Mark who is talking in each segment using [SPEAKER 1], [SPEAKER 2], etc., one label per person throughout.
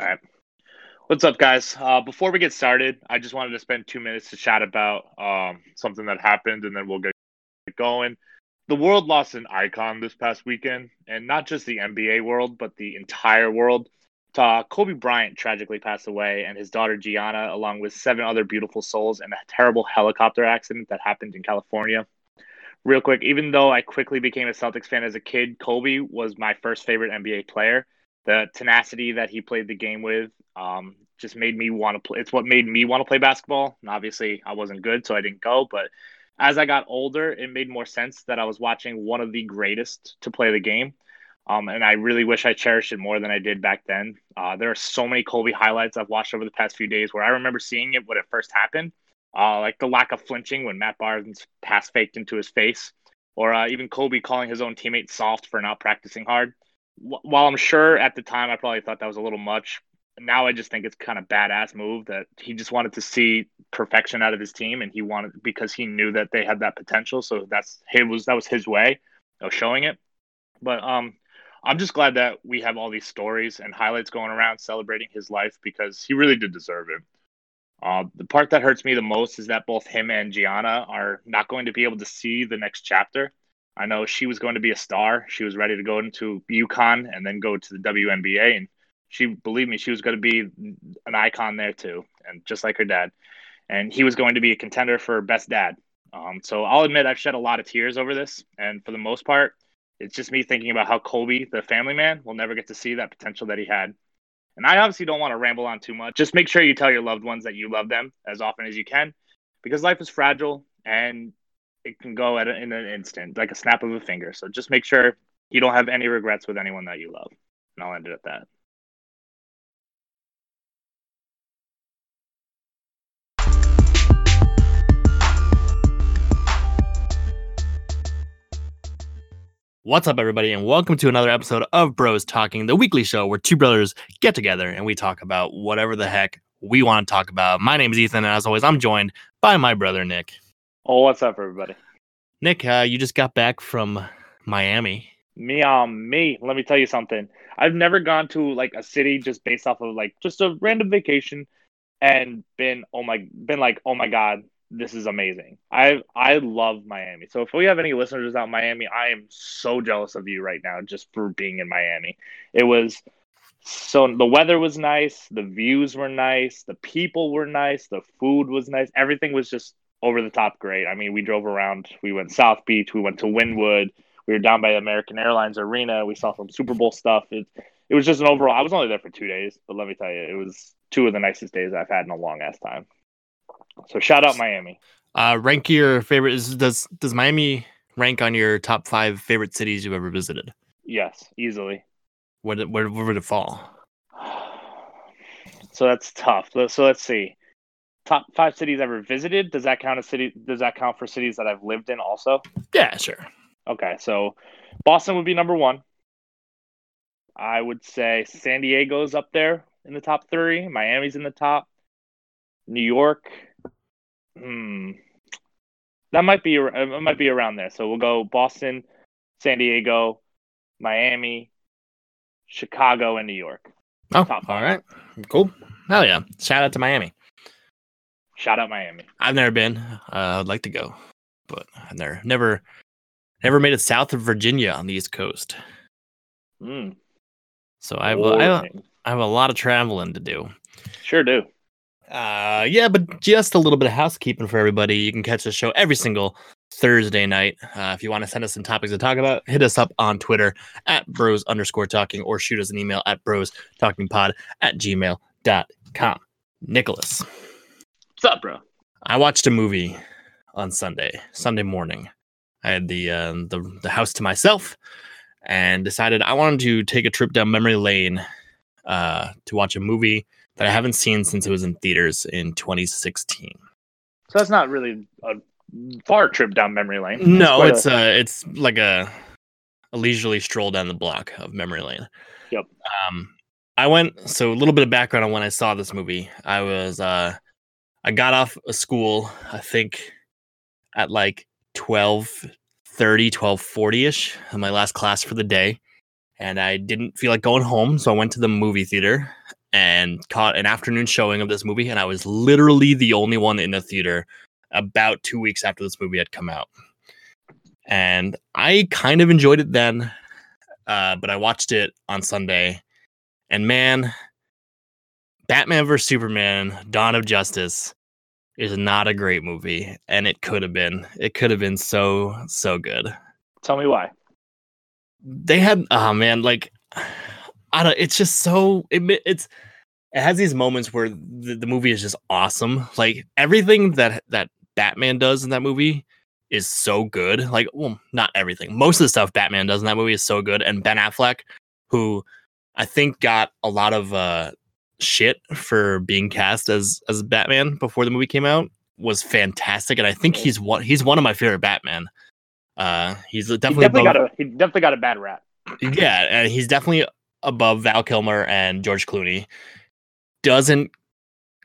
[SPEAKER 1] All right. What's up, guys? Uh, before we get started, I just wanted to spend two minutes to chat about um, something that happened, and then we'll get going. The world lost an icon this past weekend, and not just the NBA world, but the entire world. Uh, Kobe Bryant tragically passed away, and his daughter Gianna, along with seven other beautiful souls, in a terrible helicopter accident that happened in California. Real quick, even though I quickly became a Celtics fan as a kid, Kobe was my first favorite NBA player the tenacity that he played the game with um, just made me want to play. It's what made me want to play basketball. And obviously, I wasn't good, so I didn't go. But as I got older, it made more sense that I was watching one of the greatest to play the game. Um, and I really wish I cherished it more than I did back then. Uh, there are so many Kobe highlights I've watched over the past few days where I remember seeing it when it first happened, uh, like the lack of flinching when Matt Barnes pass faked into his face, or uh, even Kobe calling his own teammate soft for not practicing hard while I'm sure at the time I probably thought that was a little much, now I just think it's kind of badass move that he just wanted to see perfection out of his team, and he wanted because he knew that they had that potential. So that's he was that was his way of showing it. But um, I'm just glad that we have all these stories and highlights going around celebrating his life because he really did deserve it. Uh, the part that hurts me the most is that both him and Gianna are not going to be able to see the next chapter. I know she was going to be a star. She was ready to go into UConn and then go to the WNBA. And she, believe me, she was going to be an icon there too. And just like her dad. And he was going to be a contender for best dad. Um, so I'll admit I've shed a lot of tears over this. And for the most part, it's just me thinking about how Kobe, the family man, will never get to see that potential that he had. And I obviously don't want to ramble on too much. Just make sure you tell your loved ones that you love them as often as you can because life is fragile and it can go at a, in an instant, like a snap of a finger. So just make sure you don't have any regrets with anyone that you love. And I'll end it at that.
[SPEAKER 2] What's up, everybody, and welcome to another episode of Bros Talking, the weekly show where two brothers get together and we talk about whatever the heck we want to talk about. My name is Ethan, and as always, I'm joined by my brother Nick.
[SPEAKER 1] Oh, what's up, everybody?
[SPEAKER 2] Nick, uh, you just got back from Miami.
[SPEAKER 1] Me, um, me. Let me tell you something. I've never gone to like a city just based off of like just a random vacation, and been oh my, been like oh my god, this is amazing. I I love Miami. So if we have any listeners out in Miami, I am so jealous of you right now just for being in Miami. It was so the weather was nice, the views were nice, the people were nice, the food was nice. Everything was just over the top great. I mean, we drove around. We went South Beach. We went to Wynwood. We were down by American Airlines Arena. We saw some Super Bowl stuff. It, it was just an overall. I was only there for two days, but let me tell you, it was two of the nicest days I've had in a long ass time. So shout out Miami.
[SPEAKER 2] Uh, rank your favorite. Is, does does Miami rank on your top five favorite cities you've ever visited?
[SPEAKER 1] Yes, easily.
[SPEAKER 2] Where where, where would it fall?
[SPEAKER 1] So that's tough. So let's see top five cities ever visited. Does that count as city? Does that count for cities that I've lived in also?
[SPEAKER 2] Yeah, sure.
[SPEAKER 1] Okay, so Boston would be number one. I would say San Diego's up there in the top three. Miami's in the top. New York, hmm, that might be it might be around there. So we'll go Boston, San Diego, Miami, Chicago, and New York.
[SPEAKER 2] Oh, all right, cool. Hell yeah! Shout out to Miami.
[SPEAKER 1] Shout out Miami.
[SPEAKER 2] I've never been. Uh, I'd like to go, but I've never, never, never made it south of Virginia on the East Coast.
[SPEAKER 1] Mm.
[SPEAKER 2] So I have, I, have, I have a lot of traveling to do.
[SPEAKER 1] Sure do.
[SPEAKER 2] Uh, yeah, but just a little bit of housekeeping for everybody. You can catch the show every single Thursday night. Uh, if you want to send us some topics to talk about, hit us up on Twitter at bros underscore talking or shoot us an email at bros talking pod at gmail.com. Nicholas.
[SPEAKER 1] What's up, bro?
[SPEAKER 2] I watched a movie on Sunday, Sunday morning. I had the uh, the the house to myself, and decided I wanted to take a trip down memory lane uh, to watch a movie that I haven't seen since it was in theaters in 2016.
[SPEAKER 1] So that's not really a far trip down memory lane.
[SPEAKER 2] No, it's a... uh, it's like a a leisurely stroll down the block of memory lane.
[SPEAKER 1] Yep.
[SPEAKER 2] Um, I went. So a little bit of background on when I saw this movie. I was uh I got off of school, I think at like 12 30, 12 40 ish, my last class for the day. And I didn't feel like going home. So I went to the movie theater and caught an afternoon showing of this movie, and I was literally the only one in the theater about two weeks after this movie had come out. And I kind of enjoyed it then, uh, but I watched it on Sunday, and man, Batman vs Superman: Dawn of Justice is not a great movie, and it could have been. It could have been so so good.
[SPEAKER 1] Tell me why.
[SPEAKER 2] They had oh man, like I don't. It's just so it, it's it has these moments where the, the movie is just awesome. Like everything that that Batman does in that movie is so good. Like, well, not everything. Most of the stuff Batman does in that movie is so good. And Ben Affleck, who I think got a lot of uh, shit for being cast as as Batman before the movie came out, was fantastic. And I think he's one he's one of my favorite Batman. Uh, he's definitely
[SPEAKER 1] he definitely above, got a he definitely got a bad rap.
[SPEAKER 2] yeah, and he's definitely above Val Kilmer and George Clooney. Doesn't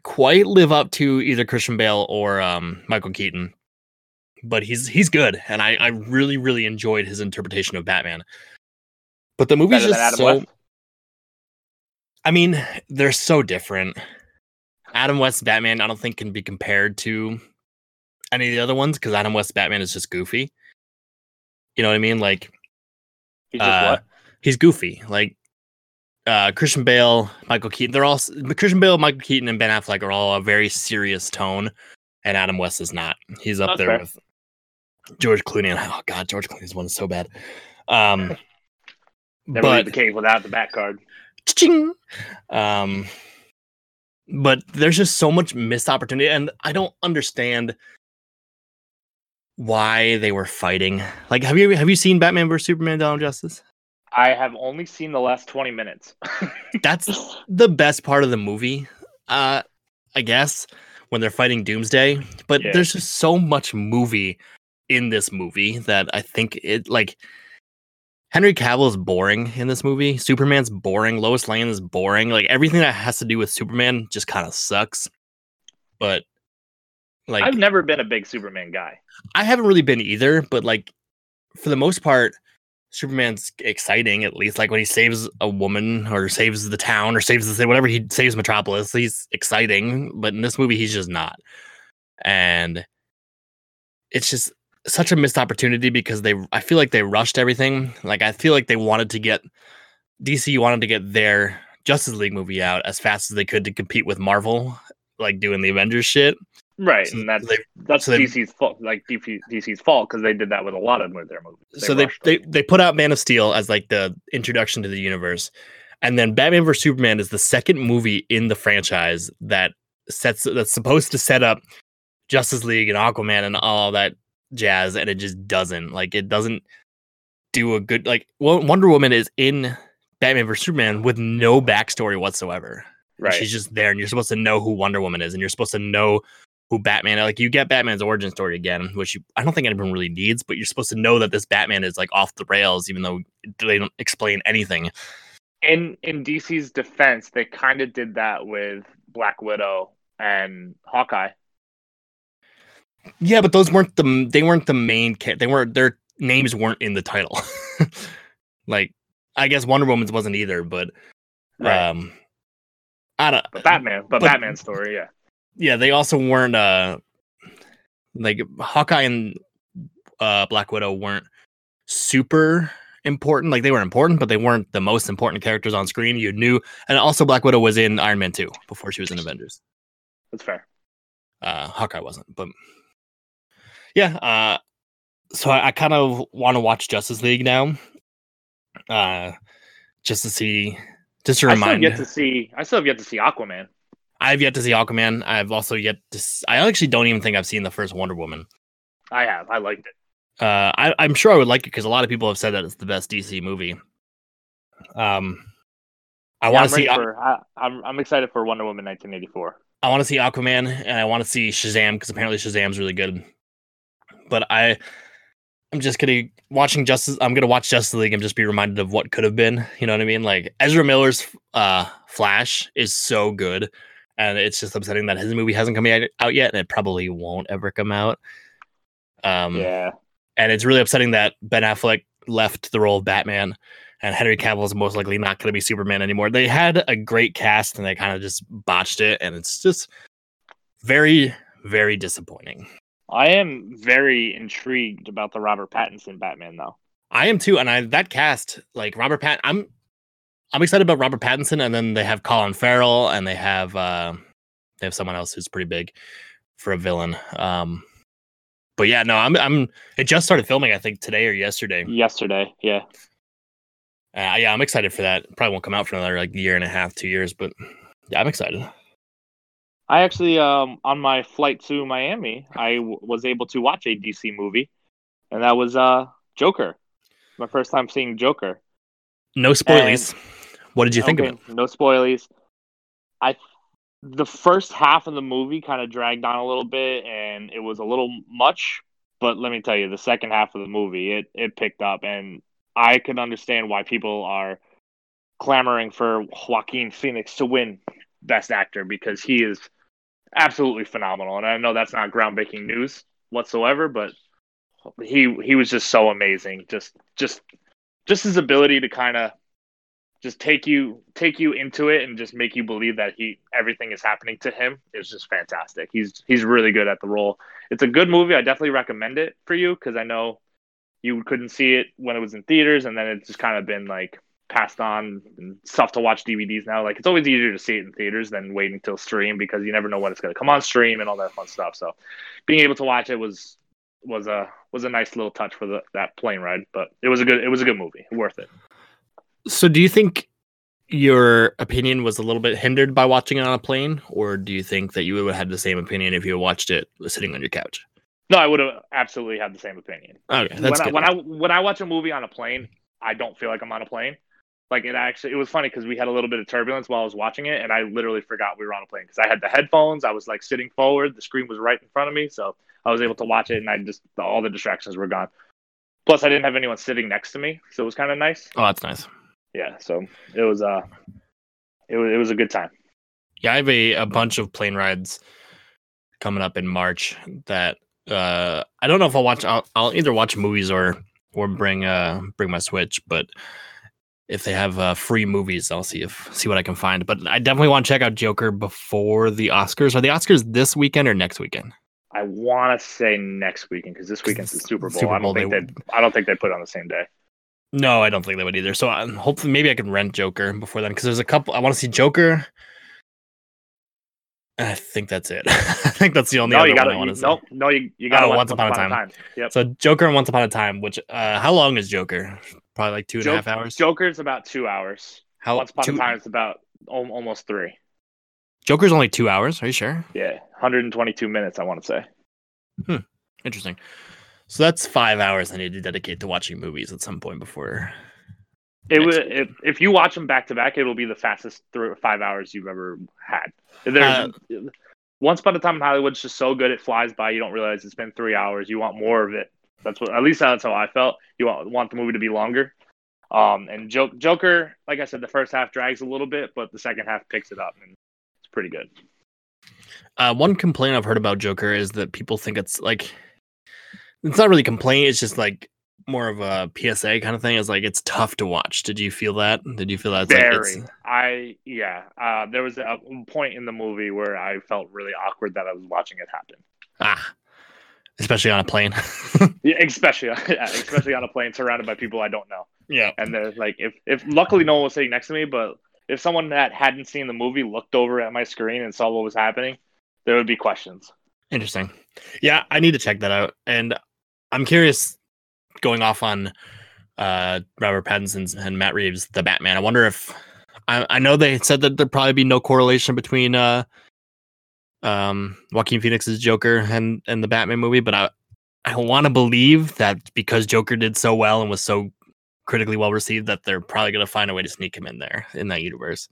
[SPEAKER 2] quite live up to either Christian Bale or um, Michael Keaton, but he's he's good, and I I really really enjoyed his interpretation of Batman. But the movie's Better just so. West? I mean, they're so different. Adam West Batman, I don't think can be compared to any of the other ones because Adam West Batman is just goofy. You know what I mean? Like,
[SPEAKER 1] he's uh,
[SPEAKER 2] He's goofy. Like uh, Christian Bale, Michael Keaton, they're all Christian Bale, Michael Keaton, and Ben Affleck are all a very serious tone, and Adam West is not. He's up That's there fair. with George Clooney. And, oh God, George Clooney's one is so bad. Um,
[SPEAKER 1] Never but, leave the cave without the back card.
[SPEAKER 2] Ching. Um, but there's just so much missed opportunity, and I don't understand why they were fighting. Like, have you have you seen Batman vs Superman: Dawn of Justice?
[SPEAKER 1] I have only seen the last 20 minutes.
[SPEAKER 2] That's the best part of the movie, uh, I guess, when they're fighting Doomsday. But yeah. there's just so much movie in this movie that I think it like Henry Cavill is boring in this movie. Superman's boring. Lois Lane is boring. Like everything that has to do with Superman just kind of sucks. But
[SPEAKER 1] like I've never been a big Superman guy.
[SPEAKER 2] I haven't really been either, but like for the most part, Superman's exciting at least. Like when he saves a woman or saves the town or saves the city, whatever he saves Metropolis, he's exciting. But in this movie, he's just not. And it's just such a missed opportunity because they I feel like they rushed everything. Like I feel like they wanted to get DC wanted to get their Justice League movie out as fast as they could to compete with Marvel, like doing the Avengers shit.
[SPEAKER 1] Right, so and that's they, that's so DC's fault, like DC's fault because they did that with a lot of their movies.
[SPEAKER 2] They so they, they they put out Man of Steel as like the introduction to the universe, and then Batman vs Superman is the second movie in the franchise that sets that's supposed to set up Justice League and Aquaman and all that jazz, and it just doesn't. Like it doesn't do a good like Wonder Woman is in Batman vs Superman with no backstory whatsoever. Right, she's just there, and you're supposed to know who Wonder Woman is, and you're supposed to know who Batman like you get Batman's origin story again, which you, I don't think anyone really needs, but you're supposed to know that this Batman is like off the rails, even though they don't explain anything.
[SPEAKER 1] In in DC's defense, they kind of did that with Black Widow and Hawkeye.
[SPEAKER 2] Yeah, but those weren't the they weren't the main they weren't their names weren't in the title. like I guess Wonder Woman's wasn't either, but right. um I don't
[SPEAKER 1] but Batman, but, but Batman story, yeah
[SPEAKER 2] yeah, they also weren't uh like Hawkeye and uh Black Widow weren't super important. Like they were important, but they weren't the most important characters on screen. You knew, and also Black Widow was in Iron Man 2 before she was in Avengers.
[SPEAKER 1] That's fair.
[SPEAKER 2] Uh Hawkeye wasn't, but yeah, uh so I, I kind of want to watch Justice League now. Uh just to see just to remind
[SPEAKER 1] I still get to see I still have yet to see Aquaman.
[SPEAKER 2] I've yet to see Aquaman. I've also yet to. I actually don't even think I've seen the first Wonder Woman.
[SPEAKER 1] I have. I liked it.
[SPEAKER 2] Uh, I, I'm sure I would like it because a lot of people have said that it's the best DC movie. Um, I yeah, want to see.
[SPEAKER 1] For, I, I'm I'm excited for Wonder Woman 1984. I
[SPEAKER 2] want to see Aquaman and I want to see Shazam because apparently Shazam's really good. But I, I'm just gonna watching Justice. I'm gonna watch Justice League and just be reminded of what could have been. You know what I mean? Like Ezra Miller's uh, Flash is so good and it's just upsetting that his movie hasn't come out yet, and it probably won't ever come out.
[SPEAKER 1] Um, yeah,
[SPEAKER 2] and it's really upsetting that Ben Affleck left the role of Batman and Henry Cavill is most likely not going to be Superman anymore. They had a great cast and they kind of just botched it, and it's just very, very disappointing.
[SPEAKER 1] I am very intrigued about the Robert Pattinson Batman, though.
[SPEAKER 2] I am too, and I that cast like Robert Pat. I'm I'm excited about Robert Pattinson, and then they have Colin Farrell, and they have uh, they have someone else who's pretty big for a villain. Um, but yeah, no, I'm I'm. It just started filming, I think today or yesterday.
[SPEAKER 1] Yesterday, yeah.
[SPEAKER 2] Uh, yeah, I'm excited for that. Probably won't come out for another like year and a half, two years, but yeah, I'm excited.
[SPEAKER 1] I actually, um, on my flight to Miami, I w- was able to watch a DC movie, and that was uh Joker. My first time seeing Joker.
[SPEAKER 2] No spoilies. what did you think
[SPEAKER 1] Okay,
[SPEAKER 2] of it?
[SPEAKER 1] No spoilies. I the first half of the movie kind of dragged on a little bit, and it was a little much. But let me tell you, the second half of the movie, it it picked up, and I can understand why people are clamoring for Joaquin Phoenix to win Best Actor because he is absolutely phenomenal. And I know that's not groundbreaking news whatsoever, but he he was just so amazing. Just just just his ability to kind of just take you take you into it and just make you believe that he everything is happening to him is just fantastic. He's he's really good at the role. It's a good movie. I definitely recommend it for you because I know you couldn't see it when it was in theaters, and then it's just kind of been like passed on and stuff to watch DVDs now. Like it's always easier to see it in theaters than waiting till stream because you never know when it's going to come on stream and all that fun stuff. So being able to watch it was was a was a nice little touch for the, that plane ride. But it was a good it was a good movie, worth it.
[SPEAKER 2] So, do you think your opinion was a little bit hindered by watching it on a plane, or do you think that you would have had the same opinion if you watched it sitting on your couch?
[SPEAKER 1] No, I would have absolutely had the same opinion.
[SPEAKER 2] Okay, that's
[SPEAKER 1] when
[SPEAKER 2] good.
[SPEAKER 1] I, when I when I watch a movie on a plane, I don't feel like I'm on a plane. Like it actually, it was funny because we had a little bit of turbulence while I was watching it, and I literally forgot we were on a plane because I had the headphones. I was like sitting forward, the screen was right in front of me, so I was able to watch it, and I just all the distractions were gone. Plus, I didn't have anyone sitting next to me, so it was kind of nice.
[SPEAKER 2] oh, that's nice.
[SPEAKER 1] Yeah, so it was uh, it was it was a good time.
[SPEAKER 2] Yeah, I have a, a bunch of plane rides coming up in March that uh I don't know if I'll watch I'll, I'll either watch movies or or bring uh bring my Switch, but if they have uh, free movies, I'll see if see what I can find. But I definitely want to check out Joker before the Oscars. Are the Oscars this weekend or next weekend?
[SPEAKER 1] I want to say next weekend because this weekend's the Super Bowl.
[SPEAKER 2] Super Bowl.
[SPEAKER 1] I don't think
[SPEAKER 2] they-
[SPEAKER 1] I don't think they put it on the same day.
[SPEAKER 2] No, I don't think they would either. So um, hopefully, maybe I can rent Joker before then because there's a couple. I want to see Joker. I think that's it. I think that's the only
[SPEAKER 1] no,
[SPEAKER 2] other
[SPEAKER 1] you gotta
[SPEAKER 2] I want
[SPEAKER 1] you,
[SPEAKER 2] to see.
[SPEAKER 1] no no you you got
[SPEAKER 2] Oh,
[SPEAKER 1] to
[SPEAKER 2] Once Upon a Time.
[SPEAKER 1] Yep.
[SPEAKER 2] So Joker and Once Upon a Time, which uh how long is Joker? Probably like two and a half hours.
[SPEAKER 1] Joker's about two hours.
[SPEAKER 2] how
[SPEAKER 1] Once Upon
[SPEAKER 2] two-
[SPEAKER 1] a Time is about al- almost three.
[SPEAKER 2] Joker's only two hours. Are you sure?
[SPEAKER 1] Yeah, 122 minutes. I want to say. Hmm.
[SPEAKER 2] Interesting. So that's five hours I need to dedicate to watching movies at some point before.
[SPEAKER 1] It would if, if you watch them back to back, it will be the fastest three, five hours you've ever had. There's
[SPEAKER 2] Uh,
[SPEAKER 1] Once Upon a Time in Hollywood's just so good; it flies by. You don't realize it's been three hours. You want more of it. That's what at least that's how I felt. You want want the movie to be longer. Um, and jo- Joker, like I said, the first half drags a little bit, but the second half picks it up, and it's pretty good.
[SPEAKER 2] Uh, one complaint I've heard about Joker is that people think it's like it's not really a complaint. It's just like more of a PSA kind of thing. It's like it's tough to watch. Did you feel that? Did you feel that? It's like
[SPEAKER 1] Very.
[SPEAKER 2] it's,
[SPEAKER 1] I yeah. Uh, there was a point in the movie where I felt really awkward that I was watching it happen.
[SPEAKER 2] ah, especially on a plane.
[SPEAKER 1] Yeah, especially yeah, especially on a plane surrounded by people I don't know.
[SPEAKER 2] yeah.
[SPEAKER 1] And there's like if if luckily no one was sitting next to me, but if someone that hadn't seen the movie looked over at my screen and saw what was happening, there would be questions.
[SPEAKER 2] Interesting. Yeah, I need to check that out. And I'm curious, going off on uh Robert Pattinson's and Matt Reeves, the Batman. I wonder if I, I know they said that there'd probably be no correlation between uh um Joaquin Phoenix's Joker and and the Batman movie, but I I want to believe that because Joker did so well and was so critically well received that they're probably going to find a way to sneak him in there in that universe.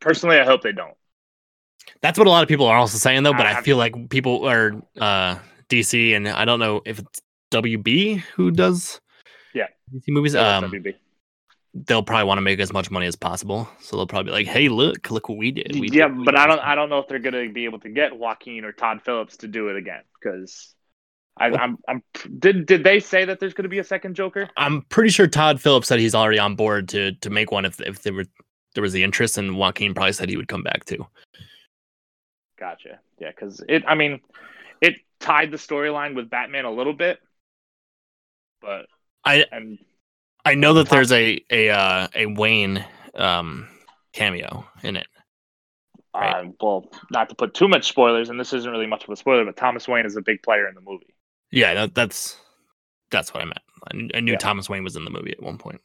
[SPEAKER 1] Personally, I hope they don't.
[SPEAKER 2] That's what a lot of people are also saying though, but
[SPEAKER 1] I
[SPEAKER 2] I feel like people are uh DC and I don't know if it's WB who does
[SPEAKER 1] Yeah.
[SPEAKER 2] DC movies.
[SPEAKER 1] Yeah,
[SPEAKER 2] Um
[SPEAKER 1] WB.
[SPEAKER 2] they'll probably want to make as much money as possible. So they'll probably be like, Hey, look, look what we did. We
[SPEAKER 1] yeah,
[SPEAKER 2] did-
[SPEAKER 1] but
[SPEAKER 2] did
[SPEAKER 1] I don't I don't know if they're gonna be able to get Joaquin or Todd Phillips to do it again because I, I'm, I'm. Did did they say that there's going to be a second Joker?
[SPEAKER 2] I'm pretty sure Todd Phillips said he's already on board to to make one if if there were there was the interest, and Joaquin probably said he would come back too.
[SPEAKER 1] Gotcha. Yeah, because it. I mean, it tied the storyline with Batman a little bit, but
[SPEAKER 2] I
[SPEAKER 1] and
[SPEAKER 2] I know that there's a a uh, a Wayne um cameo in it. Right.
[SPEAKER 1] uh, well, not to put too much spoilers, and this isn't really much of a spoiler, but Thomas Wayne is a big player in the movie.
[SPEAKER 2] Yeah, that, that's that's what I meant. I, I knew
[SPEAKER 1] Yeah.
[SPEAKER 2] Thomas Wayne was in the movie at one point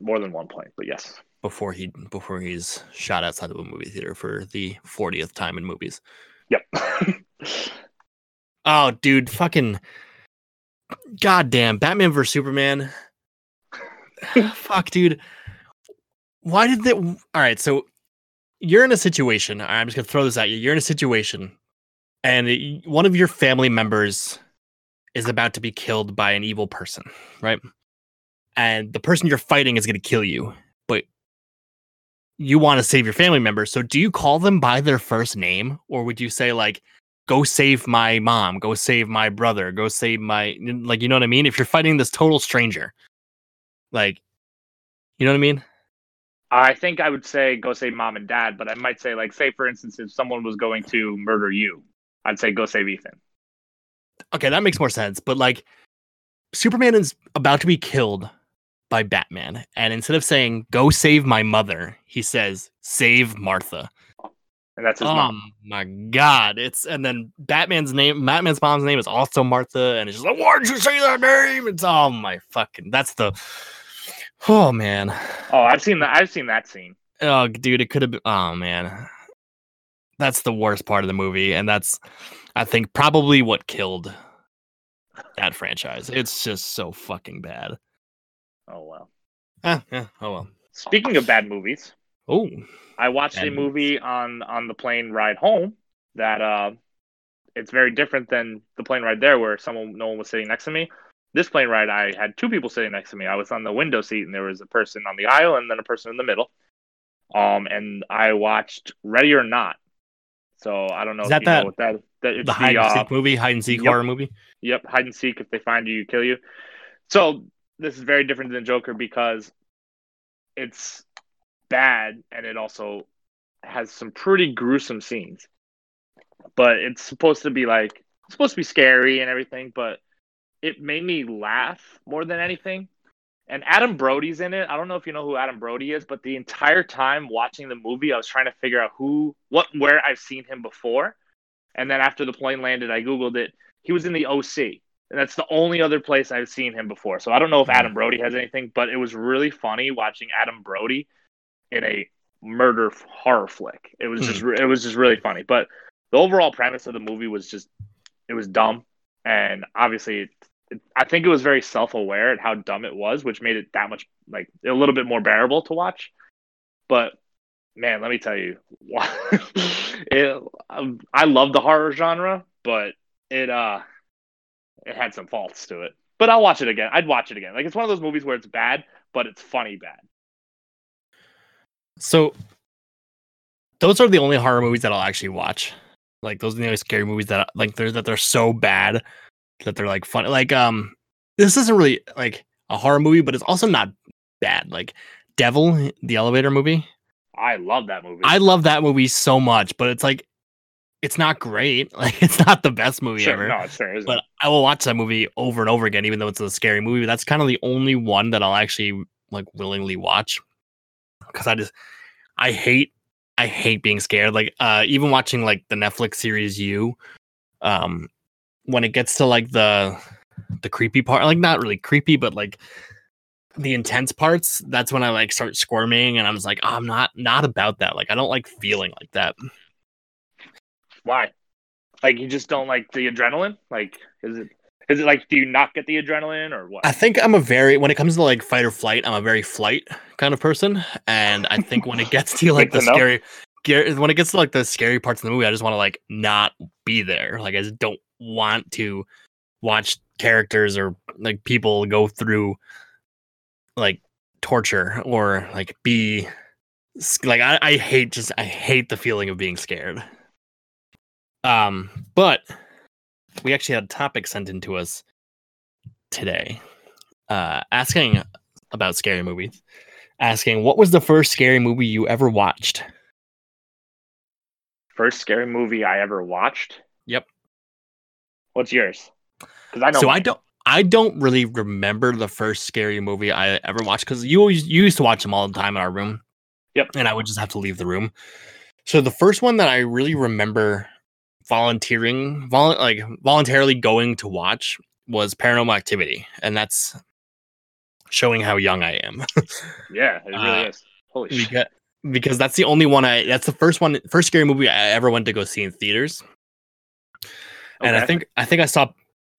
[SPEAKER 1] More than one point, but yes.
[SPEAKER 2] before he before he's shot outside of a movie theater for the 40th time in movies.
[SPEAKER 1] Yep.
[SPEAKER 2] Oh, dude, fucking goddamn Batman vs Superman. Fuck, dude. Why did they? All right, so you're in a situation. I'm just gonna throw this at you. You're in a situation, and one of your family members is about to be killed by an evil person, right? And the person you're fighting is gonna kill you, but you want to save your family member. So, do you call them by their first name, or would you say like? Go save my mom, go save my brother, go save my like you know what I mean? If you're fighting this total stranger. Like you know what I mean?
[SPEAKER 1] I think I would say go save mom and dad, but I might say like say for instance if someone was going to murder you, I'd say go save Ethan.
[SPEAKER 2] Okay, that makes more sense, but like Superman is about to be killed by Batman, and instead of saying go save my mother, he says save Martha.
[SPEAKER 1] And that's his
[SPEAKER 2] oh
[SPEAKER 1] mom.
[SPEAKER 2] my god! It's and then Batman's name, Batman's mom's name is also Martha, and it's just like, why did you say that name? It's oh my fucking. That's the. Oh man.
[SPEAKER 1] Oh, I've seen that I've seen that scene.
[SPEAKER 2] Oh, dude, it could have been. Oh man, that's the worst part of the movie, and that's, I think, probably what killed that franchise. It's just so fucking bad.
[SPEAKER 1] Oh well.
[SPEAKER 2] Ah, yeah. Oh well.
[SPEAKER 1] Speaking of bad movies,
[SPEAKER 2] Oh,
[SPEAKER 1] I watched
[SPEAKER 2] Bad
[SPEAKER 1] a movie on on the plane ride home that uh it's very different than the plane ride there where someone no one was sitting next to me. This plane ride I had two people sitting next to me. I was on the window seat and there was a person on the aisle and then a person in the middle. Um and I watched Ready or Not. So I don't know
[SPEAKER 2] Is
[SPEAKER 1] if
[SPEAKER 2] that
[SPEAKER 1] you
[SPEAKER 2] that-
[SPEAKER 1] know what that, that
[SPEAKER 2] the hide and
[SPEAKER 1] uh,
[SPEAKER 2] seek movie, hide and seek
[SPEAKER 1] yep.
[SPEAKER 2] horror movie.
[SPEAKER 1] Yep, hide and seek. If they find you, you kill you. So this is very different than Joker because it's bad and it also has some pretty gruesome scenes. But it's supposed to be like it's supposed to be scary and everything, but it made me laugh more than anything. And Adam Brody's in it. I don't know if you know who Adam Brody is, but the entire time watching the movie, I was trying to figure out who, what, where I've seen him before. And then after the plane landed, I Googled it. He was in the OC. And that's the only other place I've seen him before. So I don't know if
[SPEAKER 2] Mhm.
[SPEAKER 1] Adam Brody has anything, but it was really funny watching Adam Brody in a murder horror flick. It was just it was just really funny. But the overall premise of the movie was just it was dumb, and obviously, it, it, I think it was very self aware at how dumb it was, which made it that much like a little bit more bearable to watch. But man, let me tell you, it, um, I love the horror genre, but it uh it had some faults to it. But I'll watch it again. I'd watch it again. Like it's one of those movies where it's bad, but it's funny bad.
[SPEAKER 2] So those are the only horror movies that I'll actually watch. Like those are the only scary movies that like they're that they're so bad that they're like fun. Like um, this isn't really like a horror movie, but it's also not bad. Like Devil, the elevator movie.
[SPEAKER 1] I love that movie.
[SPEAKER 2] I love that movie so much, but it's like it's not great. Like it's not the best movie
[SPEAKER 1] sure,
[SPEAKER 2] ever.
[SPEAKER 1] no, it's fair, isn't
[SPEAKER 2] but? I will watch that movie over and over again, even though it's a scary movie. That's kind of the only one that I'll actually like willingly watch because I just I hate I hate being scared. Like uh even watching like the Netflix series You, um, when it gets to like the the creepy part, like not really creepy, but like the intense parts, that's when I like start squirming and I was like, oh, I'm not not about that. Like I don't like feeling like that.
[SPEAKER 1] Why? Like you just don't like the adrenaline? Like is it is it like do you not get the adrenaline or what?
[SPEAKER 2] I think I'm a very when it comes to like fight or flight, I'm a very flight kind of person, and I think when it gets to like the scary, when it gets to like the scary parts of the movie, I just want to like not be there. Like I just don't want to watch characters or like people go through like torture or like be like I, I hate just I hate the feeling of being scared. Um, but we actually had a topic sent in to us today, uh, asking about scary movies, asking what was the first scary movie you ever watched?
[SPEAKER 1] First scary movie I ever watched.
[SPEAKER 2] Yep.
[SPEAKER 1] What's yours? Because I know.
[SPEAKER 2] so I don't. I don't really remember the first scary movie I ever watched because you always you used to watch them all the time in our room.
[SPEAKER 1] Yep.
[SPEAKER 2] And I would just have to leave the room. So the first one that I really remember volunteering, vol- like voluntarily going to watch was Paranormal Activity, and that's showing how young I am.
[SPEAKER 1] Yeah, it really
[SPEAKER 2] Uh,
[SPEAKER 1] is. Holy shit.
[SPEAKER 2] because, because that's the only one I. That's the first one, first scary movie I ever went to go see in theaters. And I think I think I saw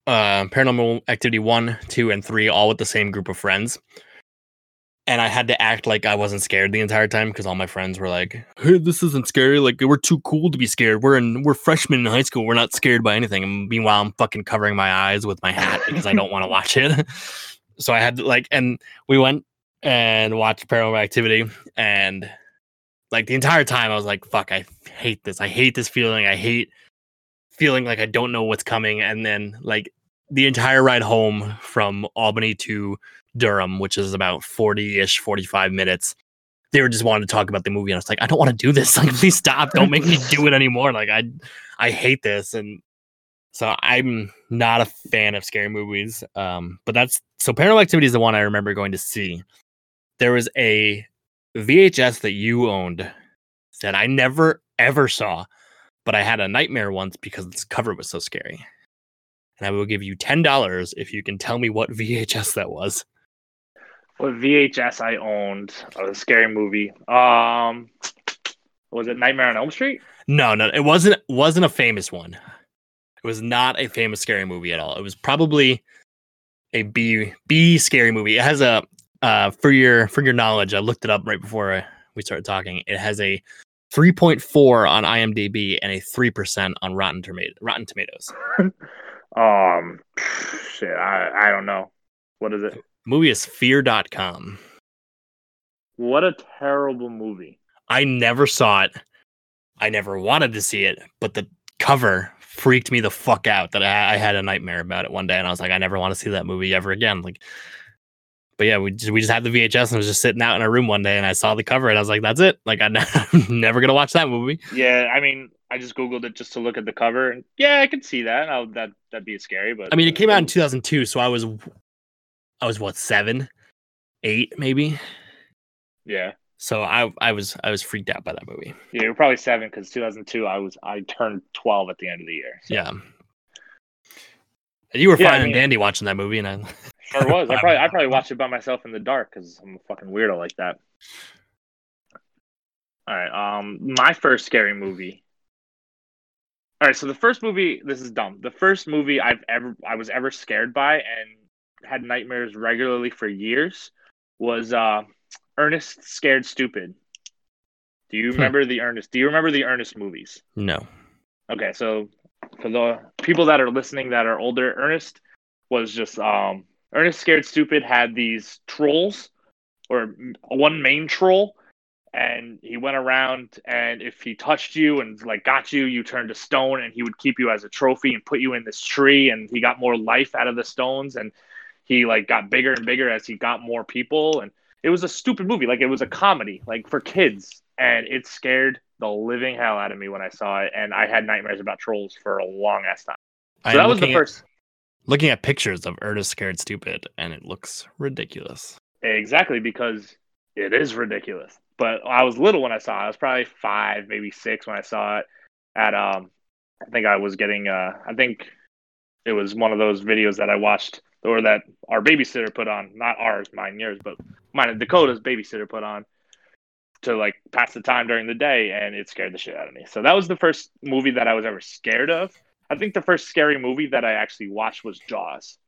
[SPEAKER 2] uh, Paranormal Activity one, two, and three all with the same group of friends. And I had to act like I wasn't scared the entire time because all my friends were like, "Hey, this isn't scary. Like we're too cool to be scared. We're in we're freshmen in high school. We're not scared by anything." And meanwhile, I'm fucking covering my eyes with my hat because I don't want to watch it. so I had to like, and we went and watched Paranormal Activity, and like the entire time I was like, "Fuck, I hate this. I hate this feeling. I hate." feeling like I don't know what's coming. And then like the entire ride home from Albany to Durham, which is about 40 ish, 45 minutes, they were just wanting to talk about the movie. And I was like, I don't want to do this. Like, please stop. Don't make me do it anymore. Like, I, I hate this. And so I'm not a fan of scary movies. Um, but that's so Paranormal Activity is the one I remember going to see. There was a VHS that you owned that I never ever saw but I had a nightmare once because its cover was so scary. And I will give you ten dollars if you can tell me what VHS that was.
[SPEAKER 1] What VHS I owned of a scary movie. Um, was it Nightmare on Elm Street?
[SPEAKER 2] No, no, it wasn't wasn't a famous one. It was not a famous scary movie at all. It was probably a B B scary movie. It has a uh for your for your knowledge, I looked it up right before uh, we started talking. It has a 3.4 on IMDb and a 3% on Rotten Tomato Rotten Tomatoes.
[SPEAKER 1] Um, shit, I I don't know. What is it?
[SPEAKER 2] Movie is fear.com.
[SPEAKER 1] What a terrible movie.
[SPEAKER 2] I never saw it. I never wanted to see it, but the cover freaked me the fuck out that I, I had a nightmare about it one day, and I was like, I never want to see that movie ever again. Like, but yeah, we just, we just had the VHS and I was just sitting out in our room one day, and I saw the cover, and I was like, that's it. Like, I'm never gonna watch that movie.
[SPEAKER 1] Yeah, I mean, I just googled it just to look at the cover, yeah, I could see that. Oh, that that'd be scary, but
[SPEAKER 2] I mean, it came out in 2002, so I was, I was what seven, eight, maybe.
[SPEAKER 1] Yeah,
[SPEAKER 2] So I I was I was freaked out by that movie.
[SPEAKER 1] yeah, you're probably seven because 2002. I was I turned 12 at the end of the year. So.
[SPEAKER 2] Yeah. You were
[SPEAKER 1] Yeah, I
[SPEAKER 2] fine and dandy watching that movie, and I
[SPEAKER 1] Sure was. I probably I probably watched it by myself in the dark because I'm a fucking weirdo like that. All right. Um, my first scary movie. All right. So the first movie. This is dumb. The first movie I've ever I was ever scared by and had nightmares regularly for years was uh, Ernest Scared Stupid. Do you
[SPEAKER 2] Hmm.
[SPEAKER 1] remember the Ernest? Do you remember the Ernest movies?
[SPEAKER 2] no.
[SPEAKER 1] Okay, so for the people that are listening that are older, Ernest was just um Ernest Scared Stupid had these trolls or one main troll and he went around and if he touched you and like got you you turned to stone and he would keep you as a trophy and put you in this tree and he got more life out of the stones and he like got bigger and bigger as he got more people and it was a stupid movie like it was a comedy like for kids and it scared the living hell out of me when I saw it, and I had nightmares about trolls for a long ass time. So that was the
[SPEAKER 2] looking at-
[SPEAKER 1] first.
[SPEAKER 2] looking at pictures of Ernest Scared Stupid, and it looks ridiculous.
[SPEAKER 1] Exactly because it is ridiculous. But I was little when I saw it. I was probably five, maybe six when I saw it. At um, I think I was getting. Uh, I think it was one of those videos that I watched or that our babysitter put on. Not ours, mine, yours, but mine and Dakota's babysitter put on to like pass the time during the day, and it scared the shit out of me. So that was the first movie that I was ever scared of. I think the first scary movie that I actually watched was Jaws.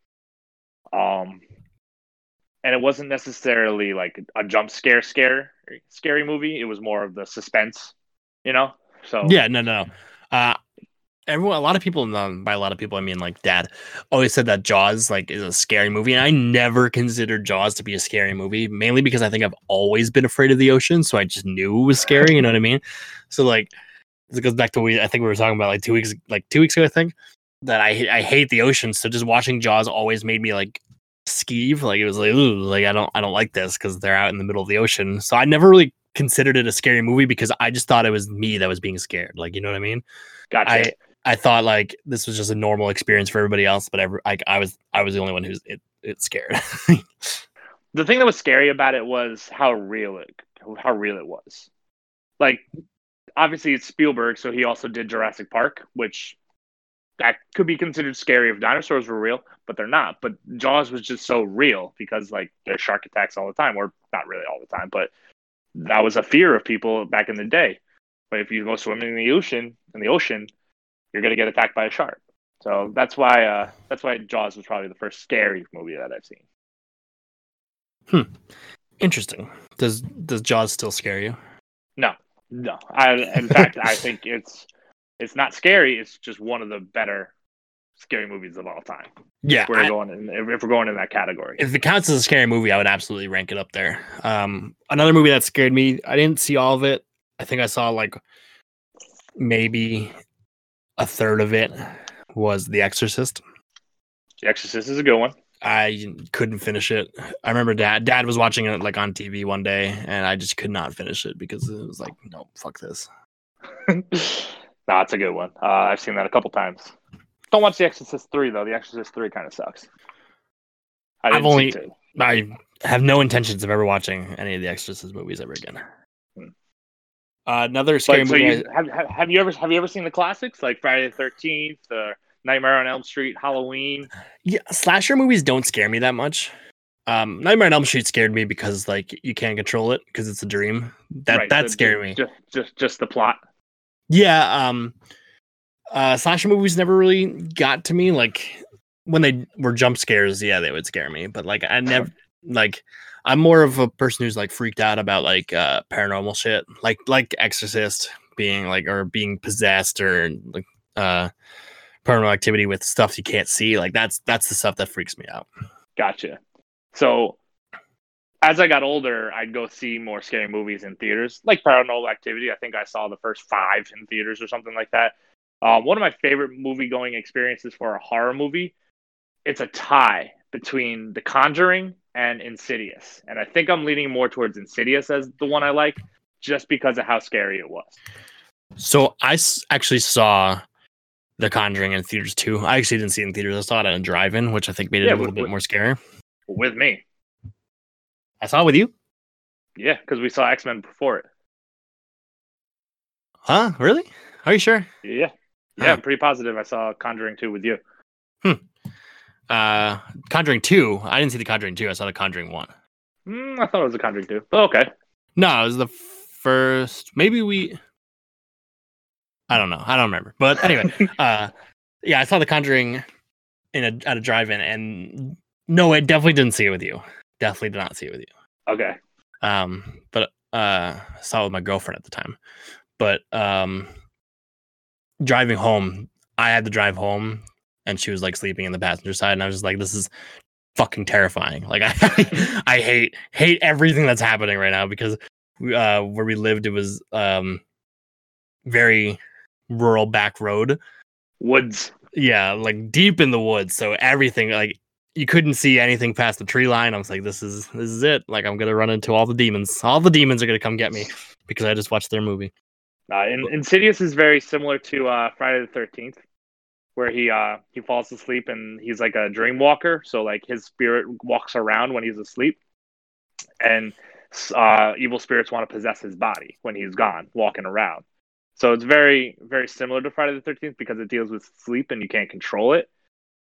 [SPEAKER 1] Um, and it wasn't necessarily like a jump scare scare scary movie. It was more of the suspense, you know. So
[SPEAKER 2] Yeah, no, no, everyone, a lot of people, um, by a lot of people, I mean like Dad, always said that Jaws like is a scary movie, and I never considered Jaws to be a scary movie, mainly because I think I've always been afraid of the ocean, so I just knew it was scary. You know what I mean? So like, it goes back to we. I think we were talking about like two weeks, like two weeks ago, I think. that I I hate the ocean. So just watching Jaws always made me like skeeve. Like it was like, ooh, like I don't I don't like this because they're out in the middle of the ocean. So I never really considered it a scary movie because I just thought it was me that was being scared. Like you know what I mean?
[SPEAKER 1] Gotcha.
[SPEAKER 2] I I thought like this was just a normal experience for everybody else, but every, like I was I was the only one who's it, it scared.
[SPEAKER 1] the thing that was scary about it was how real it how real it was. Like obviously it's Spielberg, so he also did Jurassic Park, which that could be considered scary if dinosaurs were real, but they're not. But Jaws was just so real because like there's shark attacks all the time, or not really all the time, but that was a fear of people back in the day. But if you go swimming in the ocean, in the ocean, you're gonna get attacked by a shark. So that's why uh, that's why Jaws was probably the first scary movie that I've seen.
[SPEAKER 2] Hmm. Interesting. Does does Jaws still scare you?
[SPEAKER 1] No, no. I, in fact, I think it's it's not scary. It's just one of the better scary movies of all time.
[SPEAKER 2] Yeah,
[SPEAKER 1] if we're
[SPEAKER 2] I-
[SPEAKER 1] going in, if we're going in that category.
[SPEAKER 2] if it counts as a scary movie, I would absolutely rank it up there. Um, another movie that scared me, I didn't see all of it. I think I saw like maybe a third of it was The Exorcist.
[SPEAKER 1] The Exorcist is a good one.
[SPEAKER 2] I couldn't finish it. I remember dad dad was watching it like on TV one day and I just could not finish it because it was like, no, fuck this.
[SPEAKER 1] no, it's a good one. Uh, I've seen that a couple times. Don't watch The Exorcist three though. The Exorcist three kind of sucks. I
[SPEAKER 2] I've only- I have no intentions of ever watching any of the Exorcist movies ever again. Uh, another scary
[SPEAKER 1] so
[SPEAKER 2] movie.
[SPEAKER 1] you, have, have have you ever have you ever seen the classics like Friday the Thirteenth, or Nightmare on Elm Street, Halloween?
[SPEAKER 2] Yeah, slasher movies don't scare me that much. Um, Nightmare on Elm Street scared me because like you can't control it because it's a dream. That
[SPEAKER 1] Right,
[SPEAKER 2] that scared
[SPEAKER 1] the-
[SPEAKER 2] me.
[SPEAKER 1] Just just just the plot.
[SPEAKER 2] Yeah. Um, uh, slasher movies never really got to me. Like when they were jump scares, yeah, they would scare me. But like I never like I'm more of a person who's like freaked out about like uh paranormal shit, like like Exorcist being like or being possessed or like uh paranormal activity with stuff you can't see. Like that's that's the stuff that freaks me out.
[SPEAKER 1] Gotcha. So as I got older, I'd go see more scary movies in theaters, like Paranormal Activity. I think I saw the first five in theaters or something like that. Um, one of my favorite movie going experiences for a horror movie. It's a tie between The Conjuring and Insidious, and I think I'm leaning more towards Insidious as the one I like, just because of how scary it was.
[SPEAKER 2] So I s- actually saw The Conjuring in theaters too. I actually didn't see it in theaters. I saw it at a drive-in, which I think made it
[SPEAKER 1] Yeah,
[SPEAKER 2] a little
[SPEAKER 1] with-
[SPEAKER 2] bit more scary.
[SPEAKER 1] With me,
[SPEAKER 2] I saw it with you.
[SPEAKER 1] yeah, because we saw X Men before it.
[SPEAKER 2] Huh? Really? Are you sure?
[SPEAKER 1] Yeah, yeah,
[SPEAKER 2] Huh.
[SPEAKER 1] I'm pretty positive I saw Conjuring two with you. Hmm.
[SPEAKER 2] Uh, Conjuring Two. I didn't see The Conjuring Two. I saw The Conjuring One.
[SPEAKER 1] Mm, I thought it was a Conjuring two. But okay.
[SPEAKER 2] No, it was the first. Maybe we. I don't know. I don't remember. But anyway, uh, yeah, I saw The Conjuring in a at a drive-in, and no, I definitely didn't see it with you. Definitely did not see it with you.
[SPEAKER 1] Okay.
[SPEAKER 2] Um, but uh, saw it with my girlfriend at the time. But um, driving home, I had to drive home, and she was like sleeping in the passenger side, and I was just like, "This is fucking terrifying." Like I, I hate hate everything that's happening right now because uh, where we lived, it was um very rural back road.
[SPEAKER 1] Woods.
[SPEAKER 2] Yeah, like deep in the woods. So everything like you couldn't see anything past the tree line. I was like, this is this is it. Like I'm gonna run into all the demons. All the demons are gonna come get me because I just watched their movie.
[SPEAKER 1] Uh, in, Insidious is very similar to uh, Friday the Thirteenth, where he uh, he falls asleep and he's like a dream walker. So like his spirit walks around when he's asleep, and uh, evil spirits want to possess his body when he's gone, walking around. So it's very very similar to Friday the Thirteenth because it deals with sleep and you can't control it.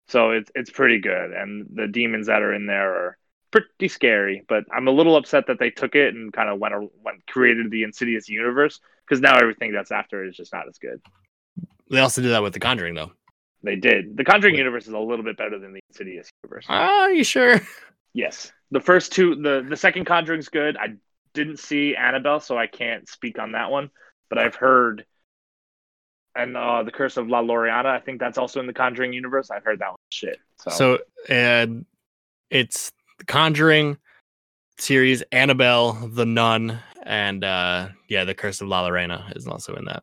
[SPEAKER 1] So it's it's pretty good, and the demons that are in there are pretty scary. But I'm a little upset that they took it and kind of went went created the Insidious universe because now everything that's after is just not as good.
[SPEAKER 2] They also did that with The Conjuring, though.
[SPEAKER 1] They did. The Conjuring
[SPEAKER 2] Wait.
[SPEAKER 1] universe is a little bit better than the Insidious universe.
[SPEAKER 2] Are you sure?
[SPEAKER 1] yes, the first two, the the second Conjuring's good. I didn't see Annabelle, so I can't speak on that one, but I've heard. And uh, the Curse of La Llorona, I think that's also in the Conjuring universe. I've heard that one shit. So,
[SPEAKER 2] So uh, it's The Conjuring series, Annabelle, The Nun, and uh, yeah, The Curse of La Llorona is also in that.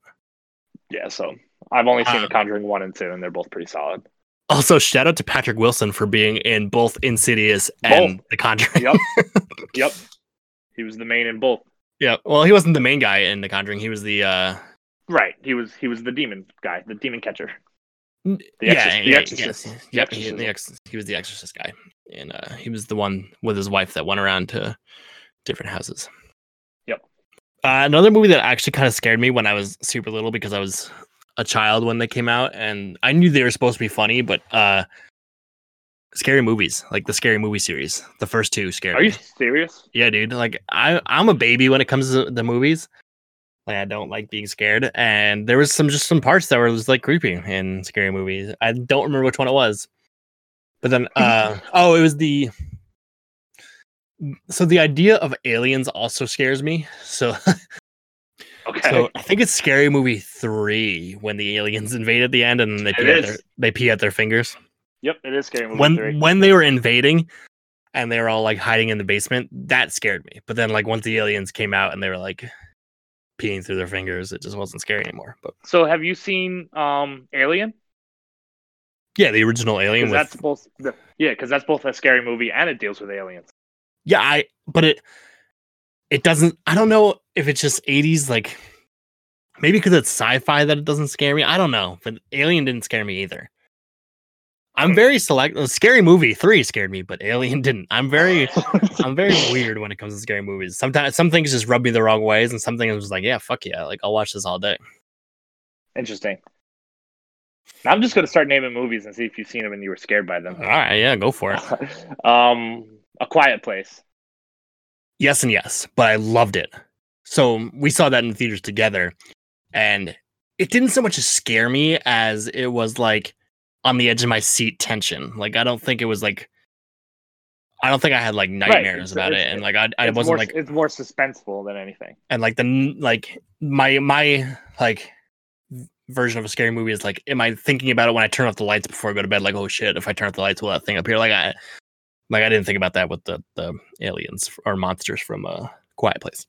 [SPEAKER 1] yeah, so I've only seen
[SPEAKER 2] Um,
[SPEAKER 1] The Conjuring one and two, and they're both pretty solid.
[SPEAKER 2] Also, shout out to Patrick Wilson for being in both Insidious and The Conjuring.
[SPEAKER 1] Yep. yep. He was the main in both.
[SPEAKER 2] yeah. Well, he wasn't the main guy in The Conjuring. He was the uh
[SPEAKER 1] Right. He was he was the demon guy, the demon catcher.
[SPEAKER 2] The yeah,
[SPEAKER 1] Exorcist- The
[SPEAKER 2] yeah,
[SPEAKER 1] Exorcist.
[SPEAKER 2] yes,
[SPEAKER 1] The
[SPEAKER 2] yeah,
[SPEAKER 1] Exorcist.
[SPEAKER 2] He, the ex, he was the Exorcist guy, and uh, he was the one with his wife that went around to different houses.
[SPEAKER 1] Yep.
[SPEAKER 2] Uh, another movie that actually kind of scared me when I was super little because I was a child when they came out, and I knew they were supposed to be funny, but uh, scary movies like the scary movie series, the first two scary.
[SPEAKER 1] Are you serious?
[SPEAKER 2] Yeah, dude. Like I, I'm a baby when it comes to the movies. Like I don't like being scared, and there was some just some parts that were just like creepy in scary movies. I don't remember which one it was, but then uh oh, it was the. So the idea of aliens also scares me. So
[SPEAKER 1] Okay.
[SPEAKER 2] so I think it's Scary Movie three when the aliens invade at the end and they pee at their they pee at their fingers
[SPEAKER 1] yep, it is scary movie
[SPEAKER 2] when
[SPEAKER 1] three.
[SPEAKER 2] when they were invading and they were all like hiding in the basement that scared me but then like once the aliens came out and they were like peeing through their fingers it just wasn't scary anymore but
[SPEAKER 1] So have you seen um Alien?
[SPEAKER 2] yeah the original alien with
[SPEAKER 1] that's both the, yeah, because that's both a scary movie and it deals with aliens.
[SPEAKER 2] yeah i but it it doesn't i don't know if it's just 80s like maybe because it's sci-fi that it doesn't scare me i don't know but alien didn't scare me either i'm
[SPEAKER 1] Hmm.
[SPEAKER 2] very select uh, scary movie 3 scared me but alien didn't i'm very I'm very weird when it comes to scary movies. Sometimes some things just rub me the wrong ways, and some things I'm just like, yeah, fuck yeah, like I'll watch this all day.
[SPEAKER 1] Interesting. I'm just gonna start naming movies and see if you've seen them and you were scared by them.
[SPEAKER 2] All right, yeah, go for it.
[SPEAKER 1] um, A Quiet Place.
[SPEAKER 2] Yes and yes, but I loved it. So we saw that in the theaters together, and it didn't so much scare me as it was like on the edge of my seat tension. Like I don't think it was like. I don't think I had like nightmares
[SPEAKER 1] it's-
[SPEAKER 2] about it, and like I, I wasn't
[SPEAKER 1] more,
[SPEAKER 2] like
[SPEAKER 1] it's more suspenseful than anything.
[SPEAKER 2] and like the like my my like version of a scary movie is like am i thinking about it when i turn off the lights before i go to bed like oh shit if i turn off the lights will that thing appear like i like i didn't think about that with the the aliens or monsters from uh quiet place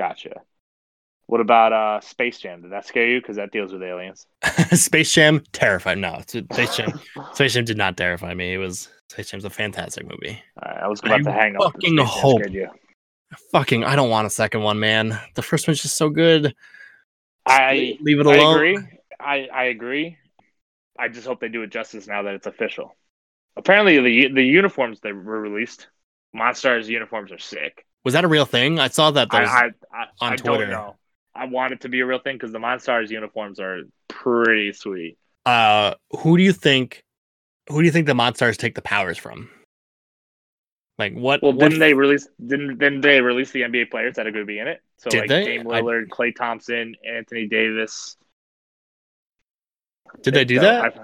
[SPEAKER 1] Gotcha. What about uh Space Jam? Did that scare you? Because that deals with aliens.
[SPEAKER 2] space jam terrified no space jam space jam did not terrify me it was space jam's a fantastic movie
[SPEAKER 1] right, I was about
[SPEAKER 2] I
[SPEAKER 1] to hang up.
[SPEAKER 2] fucking hope.
[SPEAKER 1] scared you.
[SPEAKER 2] fucking i don't want a second one man the first one's just so good
[SPEAKER 1] I
[SPEAKER 2] leave it alone.
[SPEAKER 1] I agree. I, I agree. I just hope they do it justice now that it's official. Apparently, the the uniforms that were released, Monstars uniforms are sick.
[SPEAKER 2] Was that a real thing i saw that
[SPEAKER 1] I
[SPEAKER 2] there's
[SPEAKER 1] I, I,
[SPEAKER 2] on
[SPEAKER 1] I
[SPEAKER 2] Twitter.
[SPEAKER 1] don't know. I want it to be a real thing because the Monstars uniforms are pretty sweet.
[SPEAKER 2] uh who do you think who do you think the monsters take the powers from like what
[SPEAKER 1] Well,
[SPEAKER 2] what
[SPEAKER 1] didn't they release? Didn't didn't they release the NBA players that are going to be in it? So
[SPEAKER 2] Did
[SPEAKER 1] like
[SPEAKER 2] they?
[SPEAKER 1] Dame
[SPEAKER 2] I-
[SPEAKER 1] Lillard, Klay Thompson, Anthony Davis.
[SPEAKER 2] did they do
[SPEAKER 1] So
[SPEAKER 2] that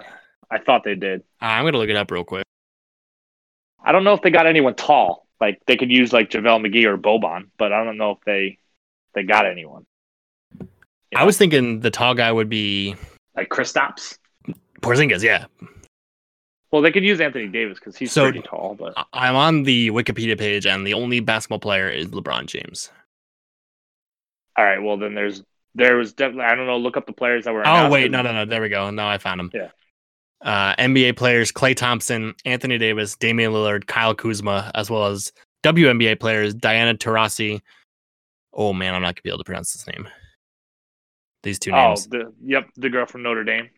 [SPEAKER 1] I, I thought they did.
[SPEAKER 2] i'm gonna look it up real quick
[SPEAKER 1] I don't know if they got anyone tall. Like they could use like JaVale McGee or Boban, but I don't know if they they got anyone. You
[SPEAKER 2] i was thinking the tall guy would be
[SPEAKER 1] like Kristaps.
[SPEAKER 2] porzingis yeah
[SPEAKER 1] Well, they could use Anthony Davis because he's
[SPEAKER 2] So-
[SPEAKER 1] pretty tall. But
[SPEAKER 2] i'm on the wikipedia page and the only basketball player is lebron james
[SPEAKER 1] all right, well then there's there was definitely I don't know. Look up the players that were.
[SPEAKER 2] oh wait, no no no there we go no i found him
[SPEAKER 1] Yeah.
[SPEAKER 2] Uh nba players klay thompson anthony davis damian lillard kyle kuzma as well as WNBA players Diana Taurasi. Oh man, I'm not gonna be able to pronounce this name. These two names.
[SPEAKER 1] the yep, the girl from Notre Dame.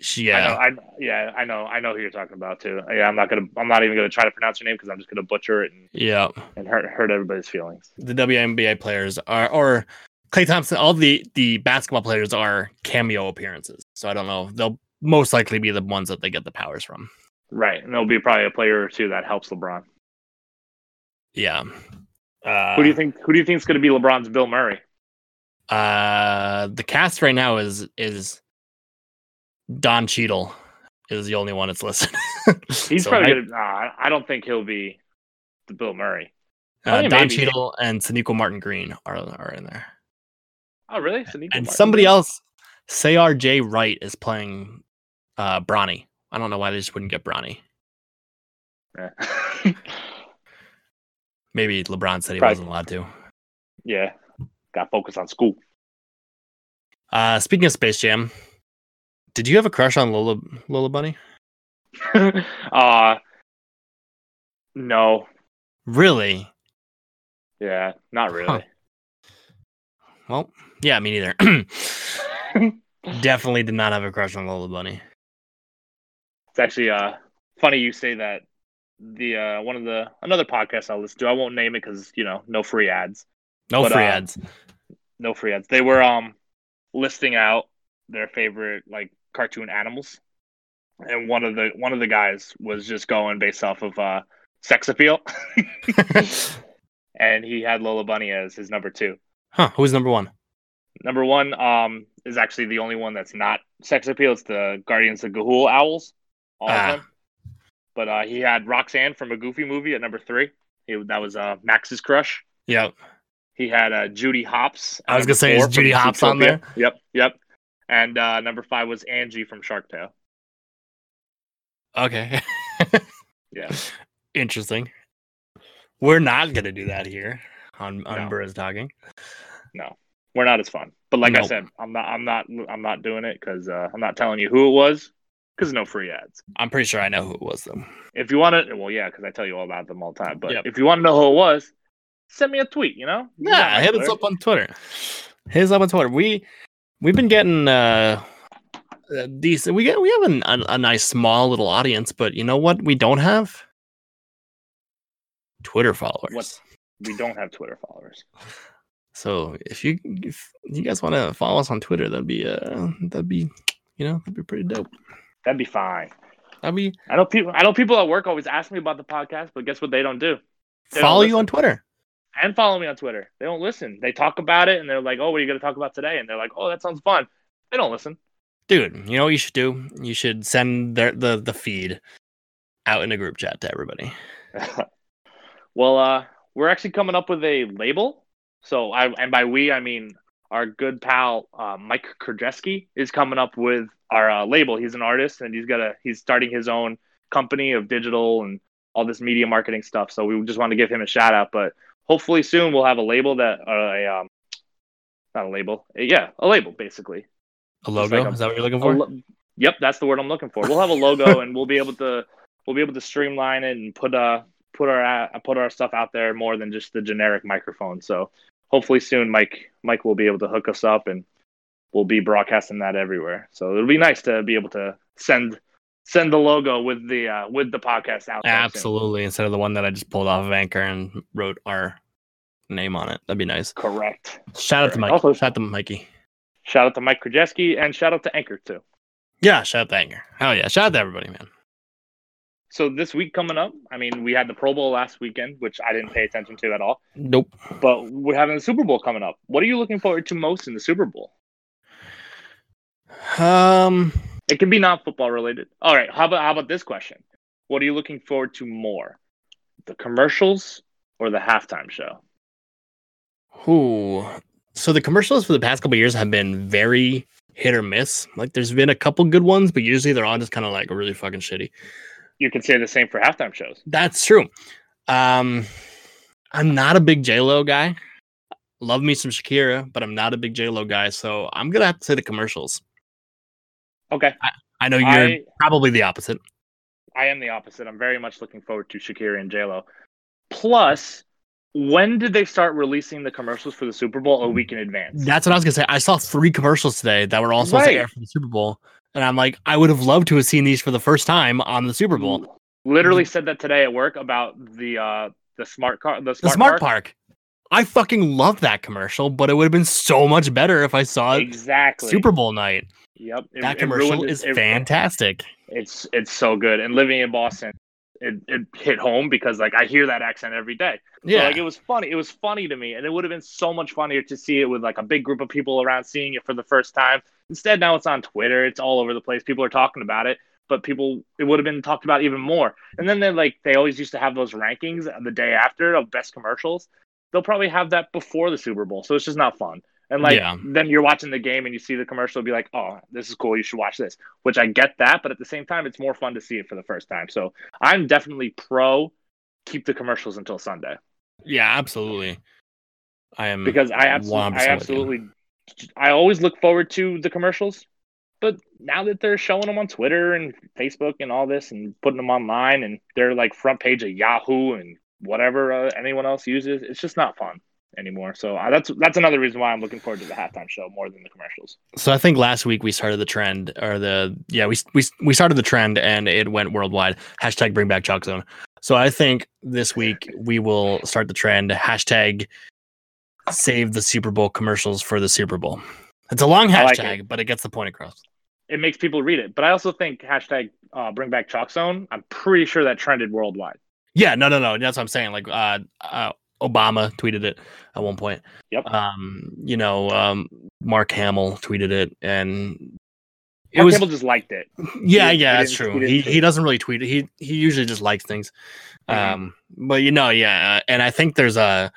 [SPEAKER 2] She,
[SPEAKER 1] I
[SPEAKER 2] yeah,
[SPEAKER 1] know, I yeah, I know, I know who you're talking about too. Yeah, I'm not gonna, I'm not even gonna try to pronounce her name because I'm just gonna butcher it and,
[SPEAKER 2] yeah.
[SPEAKER 1] and hurt hurt everybody's feelings.
[SPEAKER 2] The WNBA players are, or Klay Thompson. All the the basketball players are cameo appearances. So I don't know. They'll most likely be the ones that they get the powers from.
[SPEAKER 1] Right, and there'll be probably a player or two that helps LeBron.
[SPEAKER 2] Yeah. Uh,
[SPEAKER 1] who do you think? Who do you think is gonna be LeBron's Bill Murray?
[SPEAKER 2] Uh, the cast right now is is Don Cheadle is the only one that's listed.
[SPEAKER 1] He's
[SPEAKER 2] So
[SPEAKER 1] probably
[SPEAKER 2] I-
[SPEAKER 1] gonna. Nah, I don't think he'll be the Bill Murray.
[SPEAKER 2] uh, Don
[SPEAKER 1] maybe.
[SPEAKER 2] Cheadle and Sonequa Martin Green are are in there,
[SPEAKER 1] Oh, really? Sonequa
[SPEAKER 2] and
[SPEAKER 1] Martin?
[SPEAKER 2] somebody else, Ceyair J. Wright, is playing uh Bronny. I don't know why they just wouldn't get Bronny.
[SPEAKER 1] Yeah.
[SPEAKER 2] Maybe LeBron said he
[SPEAKER 1] Probably-
[SPEAKER 2] wasn't allowed to.
[SPEAKER 1] yeah, got focus on school.
[SPEAKER 2] Uh, speaking of Space Jam, did you have a crush on Lola Lola Bunny?
[SPEAKER 1] uh no.
[SPEAKER 2] Really?
[SPEAKER 1] Yeah, not really.
[SPEAKER 2] Huh. Well, yeah, me neither. Definitely did not have a crush on Lola Bunny.
[SPEAKER 1] It's actually uh funny you say that. The uh one of the another podcast I'll listen to. I won't name it because you know no free ads.
[SPEAKER 2] No
[SPEAKER 1] But,
[SPEAKER 2] free
[SPEAKER 1] uh,
[SPEAKER 2] ads.
[SPEAKER 1] No free ads. They were um listing out their favorite like cartoon animals, and one of the one of the guys was just going based off of uh sex appeal, and he had Lola Bunny as his number two.
[SPEAKER 2] huh? Who's number one?
[SPEAKER 1] Number one um is actually the only one that's not sex appeal. It's the Guardians of Ga'Hoole owls, all
[SPEAKER 2] Ah.
[SPEAKER 1] of them. But uh, he had Roxanne from a Goofy movie at number three. He, that was uh, Max's crush.
[SPEAKER 2] Yep.
[SPEAKER 1] He had uh, Judy Hopps. at
[SPEAKER 2] I was gonna say, is Judy Hopps on
[SPEAKER 1] there? Yep, yep. And uh, number five was Angie from Shark Tale.
[SPEAKER 2] Okay.
[SPEAKER 1] Yeah,
[SPEAKER 2] Interesting. We're not gonna do that here on on
[SPEAKER 1] No.
[SPEAKER 2] Bros talking.
[SPEAKER 1] No, we're not as fun. But like I said, I'm not, I'm not, I'm not doing it because uh, I'm not telling you who it was because no free ads.
[SPEAKER 2] I'm pretty sure I know who it was though.
[SPEAKER 1] If you want to, well, yeah, because I tell you all about them all the time. But
[SPEAKER 2] Yep.
[SPEAKER 1] if you want to know who it was, send me a tweet. You know,
[SPEAKER 2] Yeah, hit us up on Twitter. Hit us up on Twitter. We we've been getting uh uh, decent. We get we have an, a, a nice small little audience, but you know what? We don't have Twitter followers.
[SPEAKER 1] What? We don't have Twitter followers.
[SPEAKER 2] So if you if you guys want to follow us on Twitter, that'd be uh that'd be you know that'd be pretty dope.
[SPEAKER 1] That'd be fine.
[SPEAKER 2] I mean,
[SPEAKER 1] I know people. I know people at work always ask me about the podcast, but guess what? They don't do. They don't
[SPEAKER 2] follow you on Twitter.
[SPEAKER 1] and follow me on Twitter. They don't listen. They talk about it and they're like, "Oh, what are you going to talk about today?" And they're like, "Oh, that sounds fun." They don't listen.
[SPEAKER 2] Dude, you know what you should do? You should send their, the the feed out in a group chat to everybody.
[SPEAKER 1] well, uh, we're actually coming up with a label. So, I and by we I mean our good pal uh, Mike Krajewski is coming up with our uh, label. He's an artist and he's got a he's starting his own company of digital and all this media marketing stuff. So we just want to give him a shout out. But hopefully soon we'll have a label that uh, a um, not a label, yeah, a label basically.
[SPEAKER 2] A logo?
[SPEAKER 1] like a-
[SPEAKER 2] Is that what you're looking for?
[SPEAKER 1] lo- yep, that's the word I'm looking for. We'll have a logo and we'll be able to we'll be able to streamline it and put uh put our uh, put our stuff out there more than just the generic microphone. So hopefully soon Mike Mike will be able to hook us up and we'll be broadcasting that everywhere. So it'll be nice to be able to send send the logo with the uh with the podcast out there soon.
[SPEAKER 2] Absolutely. Instead of the one that I just pulled off of Anchor and wrote our name on it. That'd be nice.
[SPEAKER 1] Correct.
[SPEAKER 2] Shout out to Mike.
[SPEAKER 1] Also-
[SPEAKER 2] shout out to Mikey.
[SPEAKER 1] Shout out to Mike Krajewski and shout out to Anchor too.
[SPEAKER 2] Yeah, shout out to Anchor. Hell yeah. Shout out to everybody, man.
[SPEAKER 1] So this week coming up, I mean, we had the Pro Bowl last weekend, which I didn't pay attention to at all.
[SPEAKER 2] Nope.
[SPEAKER 1] but we're having the Super Bowl coming up. What are you looking forward to most in the Super Bowl?
[SPEAKER 2] Um
[SPEAKER 1] It can be non-football related. All right. How about how about this question? What are you looking forward to more, the commercials or the halftime show?
[SPEAKER 2] who so the commercials for the past couple years have been very hit or miss. Like there's been a couple good ones, but usually they're all just kind of like really fucking shitty.
[SPEAKER 1] You can say the same for halftime shows.
[SPEAKER 2] That's true. Um I'm not a big J Lo guy. Love me some Shakira, but I'm not a big J Lo guy, so I'm gonna have to say the commercials.
[SPEAKER 1] Okay.
[SPEAKER 2] I know you're
[SPEAKER 1] I
[SPEAKER 2] probably the opposite.
[SPEAKER 1] I am the opposite. I'm very much looking forward to Shakira and J Lo. Plus, when did they start releasing the commercials for the Super Bowl a week in advance?
[SPEAKER 2] That's what I was gonna say. I saw three commercials today that were also
[SPEAKER 1] Right.
[SPEAKER 2] air for the Super Bowl, and I'm like, I would have loved to have seen these for the first time on the Super Bowl.
[SPEAKER 1] Literally said that today at work about the uh the smart car the
[SPEAKER 2] The
[SPEAKER 1] smart,
[SPEAKER 2] Smart
[SPEAKER 1] car.
[SPEAKER 2] Park. I fucking love that commercial, but it would have been so much better if I saw it
[SPEAKER 1] Exactly.
[SPEAKER 2] Super Bowl night.
[SPEAKER 1] Yep. It-
[SPEAKER 2] that
[SPEAKER 1] it
[SPEAKER 2] commercial
[SPEAKER 1] ruined it-
[SPEAKER 2] is
[SPEAKER 1] it-
[SPEAKER 2] fantastic.
[SPEAKER 1] It's it's so good. And living in Boston, it, it hit home because like I hear that accent every day. So,
[SPEAKER 2] Yeah,
[SPEAKER 1] like it was funny. It was funny to me, and it would have been so much funnier to see it with like a big group of people around seeing it for the first time. Instead, now it's on Twitter. It's all over the place. People are talking about it, but people it would have been talked about even more. And then they like they always used to have those rankings the day after of best commercials. They'll probably have that before the Super Bowl, so it's just not fun. And like
[SPEAKER 2] Yeah.
[SPEAKER 1] then you're watching the game and you see the commercial, be like, "Oh, this is cool. You should watch this." Which I get that, but at the same time, it's more fun to see it for the first time. So I'm definitely pro keep the commercials until Sunday
[SPEAKER 2] yeah, absolutely. I am
[SPEAKER 1] because I absolutely, I absolutely I always look forward to the commercials, but now that they're showing them on Twitter and Facebook and all this and putting them online and they're like front page of Yahoo and whatever uh, anyone else uses, it's just not fun anymore. So uh, that's that's another reason why I'm looking forward to the halftime show more than the commercials.
[SPEAKER 2] So I think last week we started the trend, or the yeah we we we started the trend, and it went worldwide. Hashtag Bring Back Chalk Zone. So I think this week we will start the trend. Hashtag Save the Super Bowl commercials for the Super Bowl. It's a long
[SPEAKER 1] I like
[SPEAKER 2] hashtag, but it gets the point across.
[SPEAKER 1] It makes people read it, but I also think hashtag uh, Bring Back Chalk Zone. I'm pretty sure that trended worldwide.
[SPEAKER 2] Yeah, no, no, no. That's what I'm saying. Like, uh, uh, Obama tweeted it at one point.
[SPEAKER 1] Yep.
[SPEAKER 2] Um, you know, um, Mark Hamill tweeted it, and it
[SPEAKER 1] Mark
[SPEAKER 2] was
[SPEAKER 1] Hamill just liked it.
[SPEAKER 2] yeah, yeah, that's true.
[SPEAKER 1] he
[SPEAKER 2] He
[SPEAKER 1] tweet
[SPEAKER 2] he
[SPEAKER 1] it.
[SPEAKER 2] doesn't really tweet. It. He he usually just likes things.
[SPEAKER 1] Mhm.
[SPEAKER 2] Um, but you know, yeah, uh, and I think there's a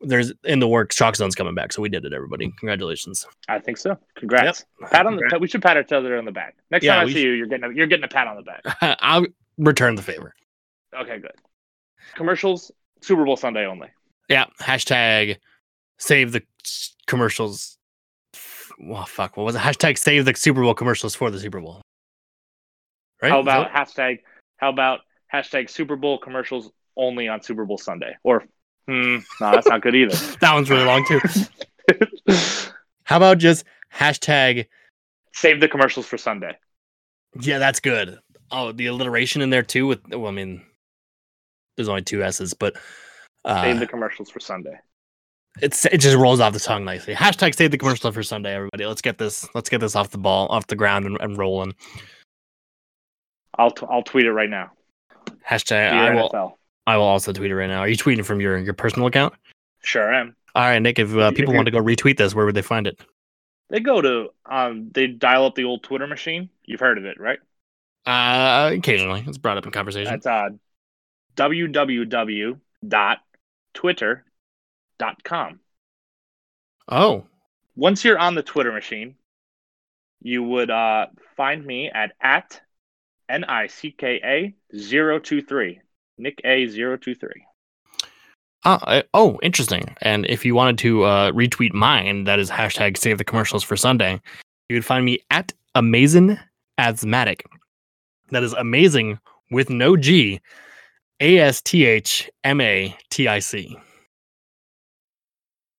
[SPEAKER 2] there's in the works. Chalk Zone's coming back, so we did it. Everybody, congratulations.
[SPEAKER 1] I think so. Congrats. Pat on the. We should pat each other on the back. Next
[SPEAKER 2] Yeah,
[SPEAKER 1] time I see you, you're getting a, you're getting a pat on the back.
[SPEAKER 2] I'll return the favor.
[SPEAKER 1] Okay, good. Commercials, Super Bowl Sunday only.
[SPEAKER 2] Yeah. Hashtag save the commercials. Well, fuck. What was it? Hashtag save the Super Bowl commercials for the Super Bowl. Right?
[SPEAKER 1] How about hashtag? How about hashtag Super Bowl commercials only on Super Bowl Sunday? Or, hmm, no, that's not good either.
[SPEAKER 2] that one's really long too. How about just hashtag?
[SPEAKER 1] Save the commercials for Sunday.
[SPEAKER 2] Yeah, that's good. Oh, the alliteration in there too. With well, I mean, there's only two s's, but uh,
[SPEAKER 1] Save the commercials for Sunday.
[SPEAKER 2] it's it just rolls off the tongue nicely. Hashtag save the commercial for Sunday, everybody. Let's get this. Let's get this off the ball, off the ground, and, and rolling.
[SPEAKER 1] I'll t- I'll tweet it right now.
[SPEAKER 2] Hashtag.
[SPEAKER 1] Dear
[SPEAKER 2] I will.
[SPEAKER 1] NFL.
[SPEAKER 2] I will also tweet it right now. Are you tweeting from your your personal account?
[SPEAKER 1] Sure I am.
[SPEAKER 2] All right, Nick. If uh, people want to go retweet this, where would they find it?
[SPEAKER 1] They go to um they dial up the old Twitter machine. You've heard of it, right?
[SPEAKER 2] Uh, occasionally, it's brought up in conversation.
[SPEAKER 1] That's uh www.twitter.com.
[SPEAKER 2] oh,
[SPEAKER 1] Once you're on the Twitter machine, you would uh find me at at N I C K A 023. Nick A 023.
[SPEAKER 2] uh, I- oh, interesting. And if you wanted to uh, retweet mine, that is hashtag save the commercials for Sunday. You would find me at amazing asthmatic. That is amazing with no G, A S T H M A T I C.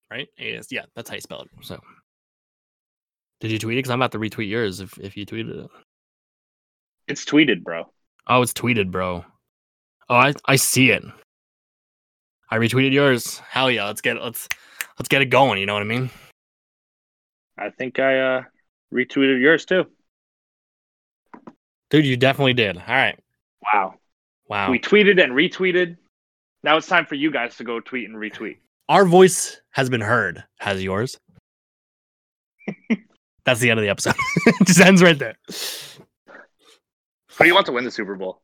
[SPEAKER 2] Right? A S. Yeah, that's how you spell it. So, did you tweet it? Because I'm about to retweet yours. If if you tweeted it.
[SPEAKER 1] It's tweeted, bro.
[SPEAKER 2] Oh, it's tweeted, bro. Oh, I I see it. I retweeted yours. Hell yeah, let's get let's let's get it going. You know what I mean?
[SPEAKER 1] I think I uh retweeted yours too.
[SPEAKER 2] Dude, you definitely did. All right.
[SPEAKER 1] Wow.
[SPEAKER 2] Wow.
[SPEAKER 1] We tweeted and retweeted. Now it's time for you guys to go tweet and retweet.
[SPEAKER 2] Our voice has been heard. Has yours? That's the end of the episode. it just ends right there.
[SPEAKER 1] Who do you want to win the Super Bowl?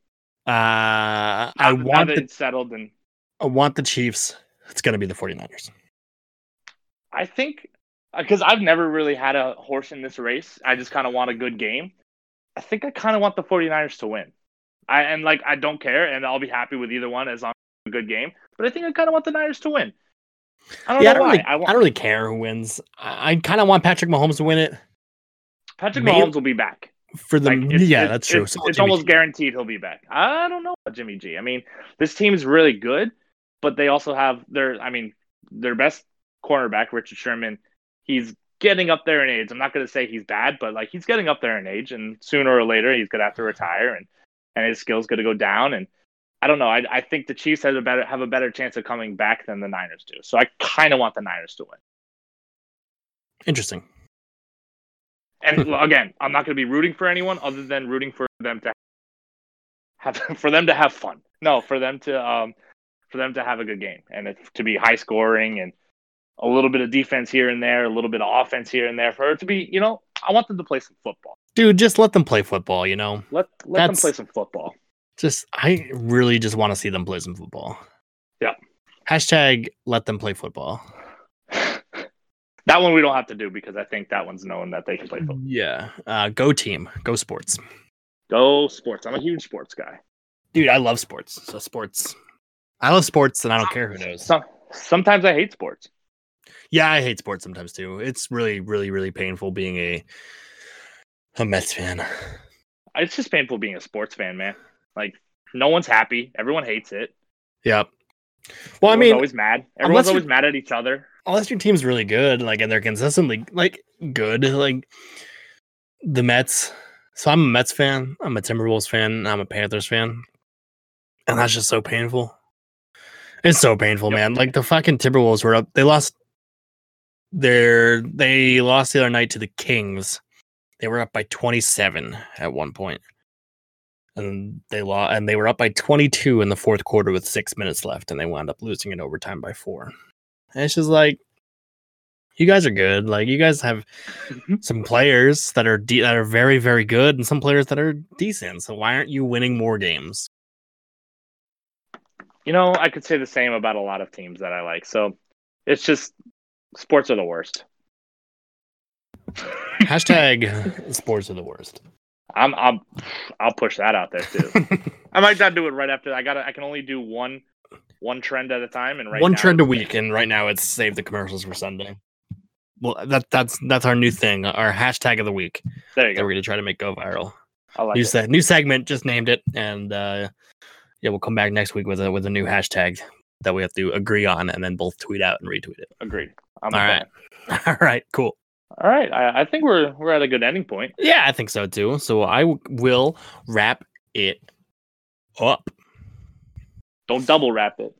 [SPEAKER 2] Uh, I
[SPEAKER 1] Now-
[SPEAKER 2] want the
[SPEAKER 1] settled and
[SPEAKER 2] I want the Chiefs. It's gonna be the 49ers.
[SPEAKER 1] I think because I've never really had a horse in this race. I just kind of want a good game. I think I kind of want the 49ers to win. I and like I don't care and I'll be happy with either one as long as it's a good game. But I think I kind of want the Niners to win. I don't
[SPEAKER 2] Yeah, I don't, really,
[SPEAKER 1] I
[SPEAKER 2] I, don't really care who wins. I, I kind of want Patrick Mahomes to win it
[SPEAKER 1] Patrick Mahomes will be back.
[SPEAKER 2] for the.
[SPEAKER 1] Like, it's-
[SPEAKER 2] yeah,
[SPEAKER 1] it's-
[SPEAKER 2] that's true.
[SPEAKER 1] It's,
[SPEAKER 2] So
[SPEAKER 1] it's almost
[SPEAKER 2] G.
[SPEAKER 1] guaranteed he'll be back. I don't know about Jimmy G. I mean, this team's really good, but they also have their. I mean, their best cornerback, Richard Sherman. He's getting up there in age. I'm not going to say he's bad, but like he's getting up there in age, and sooner or later he's going to have to retire, and and his skills going to go down. And I don't know. I, I think the Chiefs have a better have a better chance of coming back than the Niners do. So I kind of want the Niners to win.
[SPEAKER 2] Interesting.
[SPEAKER 1] And again, I'm not going to be rooting for anyone other than rooting for them to have for them to have fun. No, for them to um for them to have a good game and to be high scoring and a little bit of defense here and there, a little bit of offense here and there. For it to be, you know, I want them to play some football.
[SPEAKER 2] Dude, just let them play football, you know?
[SPEAKER 1] Let let them play some football.
[SPEAKER 2] Just, I really just want to see them play some football.
[SPEAKER 1] Yeah.
[SPEAKER 2] Hashtag let them play football.
[SPEAKER 1] that one we don't have to do because I think that one's known that they can play football.
[SPEAKER 2] Yeah. Uh, go team. Go sports.
[SPEAKER 1] Go sports. I'm a huge sports guy.
[SPEAKER 2] Dude, I love sports. So sports. I love sports and I don't care who knows.
[SPEAKER 1] Some sometimes I hate sports.
[SPEAKER 2] Yeah, I hate sports sometimes too. It's really, really, really painful being a a Mets fan.
[SPEAKER 1] It's just painful being a sports fan, man. Like no one's happy. Everyone hates it.
[SPEAKER 2] Yep. Well, I mean,
[SPEAKER 1] always mad. Everyone's always mad at each other.
[SPEAKER 2] unless your team's really good, like, and they're consistently like good, like the Mets. So I'm a Mets fan. I'm a Timberwolves fan. I'm a Panthers fan, and that's just so painful. It's so painful,
[SPEAKER 1] Yep.
[SPEAKER 2] man. Like the fucking Timberwolves were up. They lost. Their they lost the other night to the Kings. They were up by 27 at one point, and they lost. And they were up by 22 in the fourth quarter with six minutes left, and they wound up losing in overtime by four. And it's just like you guys are good. Like you guys have mm-hmm. some players that are de- that are very very good, and some players that are decent. So why aren't you winning more games?
[SPEAKER 1] You know, I could say the same about a lot of teams that I like. So it's just sports are the worst.
[SPEAKER 2] Hashtag sports are the worst.
[SPEAKER 1] I'm I'm I'll push that out there too. I might not do it right after. I got I can only do one one trend at a time and right
[SPEAKER 2] One
[SPEAKER 1] now
[SPEAKER 2] trend a week, and right now it's save the commercials for Sunday. Well, that that's that's our new thing, our hashtag of the week
[SPEAKER 1] There you
[SPEAKER 2] that we're gonna try to make go viral.
[SPEAKER 1] I like
[SPEAKER 2] new
[SPEAKER 1] it.
[SPEAKER 2] se- new segment, just named it, and uh, yeah, we'll come back next week with a with a new hashtag that we have to agree on, and then both tweet out and retweet it.
[SPEAKER 1] Agreed. I'm
[SPEAKER 2] All
[SPEAKER 1] a
[SPEAKER 2] right.
[SPEAKER 1] fan.
[SPEAKER 2] All right, cool.
[SPEAKER 1] All right. I, I think we're we're at a good ending point.
[SPEAKER 2] Yeah, I think so too. So I w- will wrap it up.
[SPEAKER 1] Don't double wrap it.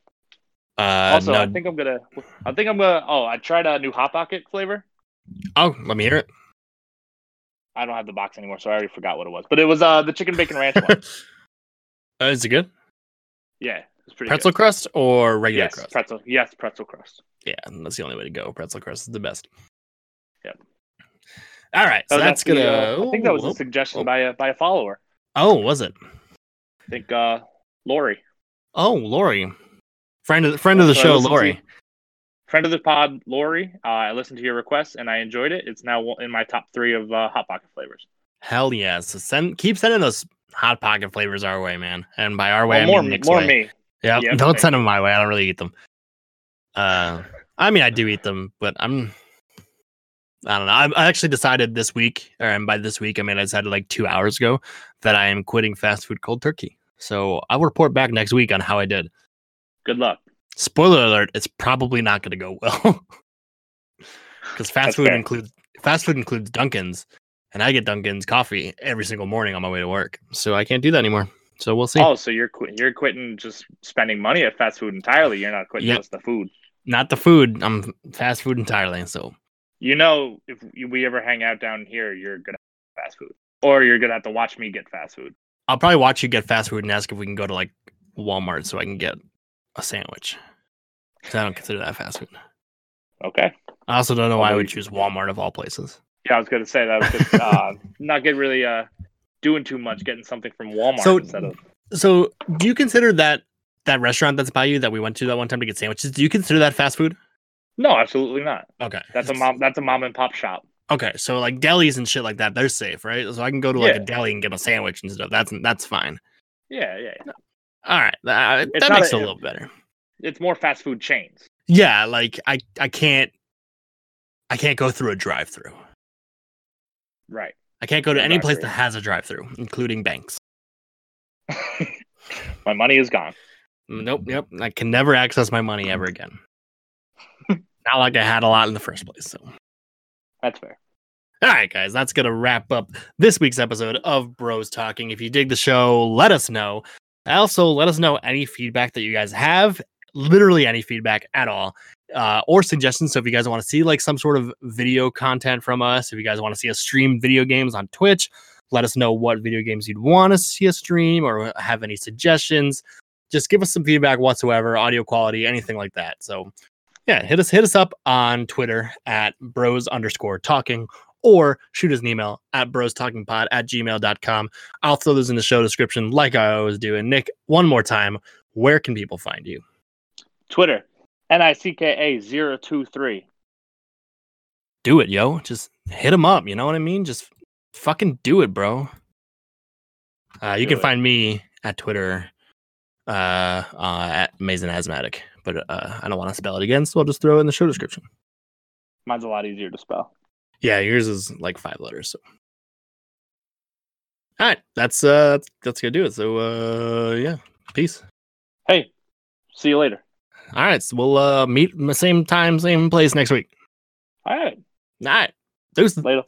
[SPEAKER 2] Uh,
[SPEAKER 1] also,
[SPEAKER 2] no,
[SPEAKER 1] I think I'm gonna. I think I'm gonna. Oh, I tried a new hot pocket flavor.
[SPEAKER 2] oh, let me hear it.
[SPEAKER 1] I don't have the box anymore, so I already forgot what it was. But it was uh the chicken bacon ranch one.
[SPEAKER 2] Uh, is it good?
[SPEAKER 1] Yeah, it's pretty
[SPEAKER 2] Pretzel
[SPEAKER 1] good.
[SPEAKER 2] crust or regular
[SPEAKER 1] Yes,
[SPEAKER 2] crust?
[SPEAKER 1] pretzel. Yes, pretzel crust.
[SPEAKER 2] yeah, that's the only way to go. Pretzel crust is the best. All right, so
[SPEAKER 1] was
[SPEAKER 2] that's gonna.
[SPEAKER 1] uh, I think that was
[SPEAKER 2] oh,
[SPEAKER 1] a suggestion
[SPEAKER 2] oh.
[SPEAKER 1] by a by a follower.
[SPEAKER 2] Oh, was it?
[SPEAKER 1] I think uh Lori,
[SPEAKER 2] Oh, Lori, friend of the friend of the
[SPEAKER 1] So
[SPEAKER 2] show,
[SPEAKER 1] to-
[SPEAKER 2] Lori.
[SPEAKER 1] friend of the pod, Lori. Uh, I listened to your request and I enjoyed it. It's now in my top three of uh, hot pocket flavors.
[SPEAKER 2] Hell yes. So send keep sending those hot pocket flavors our way, man. And by our way,
[SPEAKER 1] Well,
[SPEAKER 2] I
[SPEAKER 1] more
[SPEAKER 2] mean Nick's
[SPEAKER 1] more
[SPEAKER 2] way.
[SPEAKER 1] me.
[SPEAKER 2] Yeah,
[SPEAKER 1] Yeah,
[SPEAKER 2] don't send them my way. I don't really eat them. Uh, I mean, I do eat them, but I'm. I don't know. I, I actually decided this week, or and by this week, I mean I decided like two hours ago that I am quitting fast food cold turkey. So I'll report back next week on how I did.
[SPEAKER 1] Good luck.
[SPEAKER 2] Spoiler alert: It's probably not going to go well because fast
[SPEAKER 1] That's
[SPEAKER 2] food
[SPEAKER 1] fair.
[SPEAKER 2] includes fast food includes Dunkin's, and I get Dunkin's coffee every single morning on my way to work. So I can't do that anymore. So we'll see.
[SPEAKER 1] Oh, so you're quit you're quitting just spending money at fast food entirely. You're not quitting
[SPEAKER 2] Yep.
[SPEAKER 1] just the food.
[SPEAKER 2] Not the food. I'm fast food entirely. So
[SPEAKER 1] You know, if we ever hang out down here, you're gonna have fast food, or you're gonna have to watch me get fast food.
[SPEAKER 2] I'll probably watch you get fast food and ask if we can go to like Walmart so I can get a sandwich. 'Cause I don't consider that fast food.
[SPEAKER 1] Okay.
[SPEAKER 2] I also don't know why I would choose Walmart of all places.
[SPEAKER 1] Yeah, I was gonna say that. Was just, uh, not get really uh doing too much, getting something from Walmart
[SPEAKER 2] So-
[SPEAKER 1] instead of.
[SPEAKER 2] So, do you consider that that restaurant that's by you that we went to that one time to get sandwiches? Do you consider that fast food?
[SPEAKER 1] No, absolutely not.
[SPEAKER 2] Okay,
[SPEAKER 1] That's a mom. That's a mom and pop shop.
[SPEAKER 2] Okay, so like delis and shit like that, they're safe, right? So I can go to like
[SPEAKER 1] Yeah.
[SPEAKER 2] a deli and get a sandwich and stuff. That's that's fine.
[SPEAKER 1] Yeah, yeah. yeah.
[SPEAKER 2] All right,
[SPEAKER 1] uh,
[SPEAKER 2] that,
[SPEAKER 1] that
[SPEAKER 2] makes
[SPEAKER 1] a-
[SPEAKER 2] it a little better.
[SPEAKER 1] It's more fast food chains.
[SPEAKER 2] Yeah, like I I can't I can't go through a drive-through.
[SPEAKER 1] Right.
[SPEAKER 2] I can't go to any place that has a drive-through, including banks.
[SPEAKER 1] My money is gone.
[SPEAKER 2] Nope, yep. I can never access my money ever again. Not like I had a lot in the first place. So,
[SPEAKER 1] That's fair.
[SPEAKER 2] All right, guys, that's gonna wrap up this week's episode of Bros Talking. If you dig the show, let us know. Also, let us know any feedback that you guys have, literally any feedback at all, uh, or suggestions. So, if you guys want to see like some sort of video content from us, if you guys want to see us stream video games on Twitch, let us know what video games you'd want to see us stream or have any suggestions. Just give us some feedback whatsoever, audio quality, anything like that. So, yeah, hit us hit us up on Twitter at bros underscore talking or shoot us an email at bros talking pod at gmail.com. I'll throw those in the show description like I always do. And Nick, one more time, where can people find you?
[SPEAKER 1] Twitter, N I C K A zero two three.
[SPEAKER 2] Do it, yo. Just hit them up. You know what I mean? Just fucking do it, bro. Uh, you
[SPEAKER 1] Do
[SPEAKER 2] can
[SPEAKER 1] it.
[SPEAKER 2] find me at Twitter uh, uh, at Amazing Asthmatic, but uh, I don't want to spell it again, so I'll just throw it in the show description.
[SPEAKER 1] Mine's a lot easier to spell.
[SPEAKER 2] Yeah, yours is like five letters. So. All right, that's uh, that's gonna do it. So uh, yeah, peace.
[SPEAKER 1] Hey, see you later.
[SPEAKER 2] All right, so we'll uh meet the same time, same place next week.
[SPEAKER 1] All right,
[SPEAKER 2] All right, deuces.
[SPEAKER 1] later.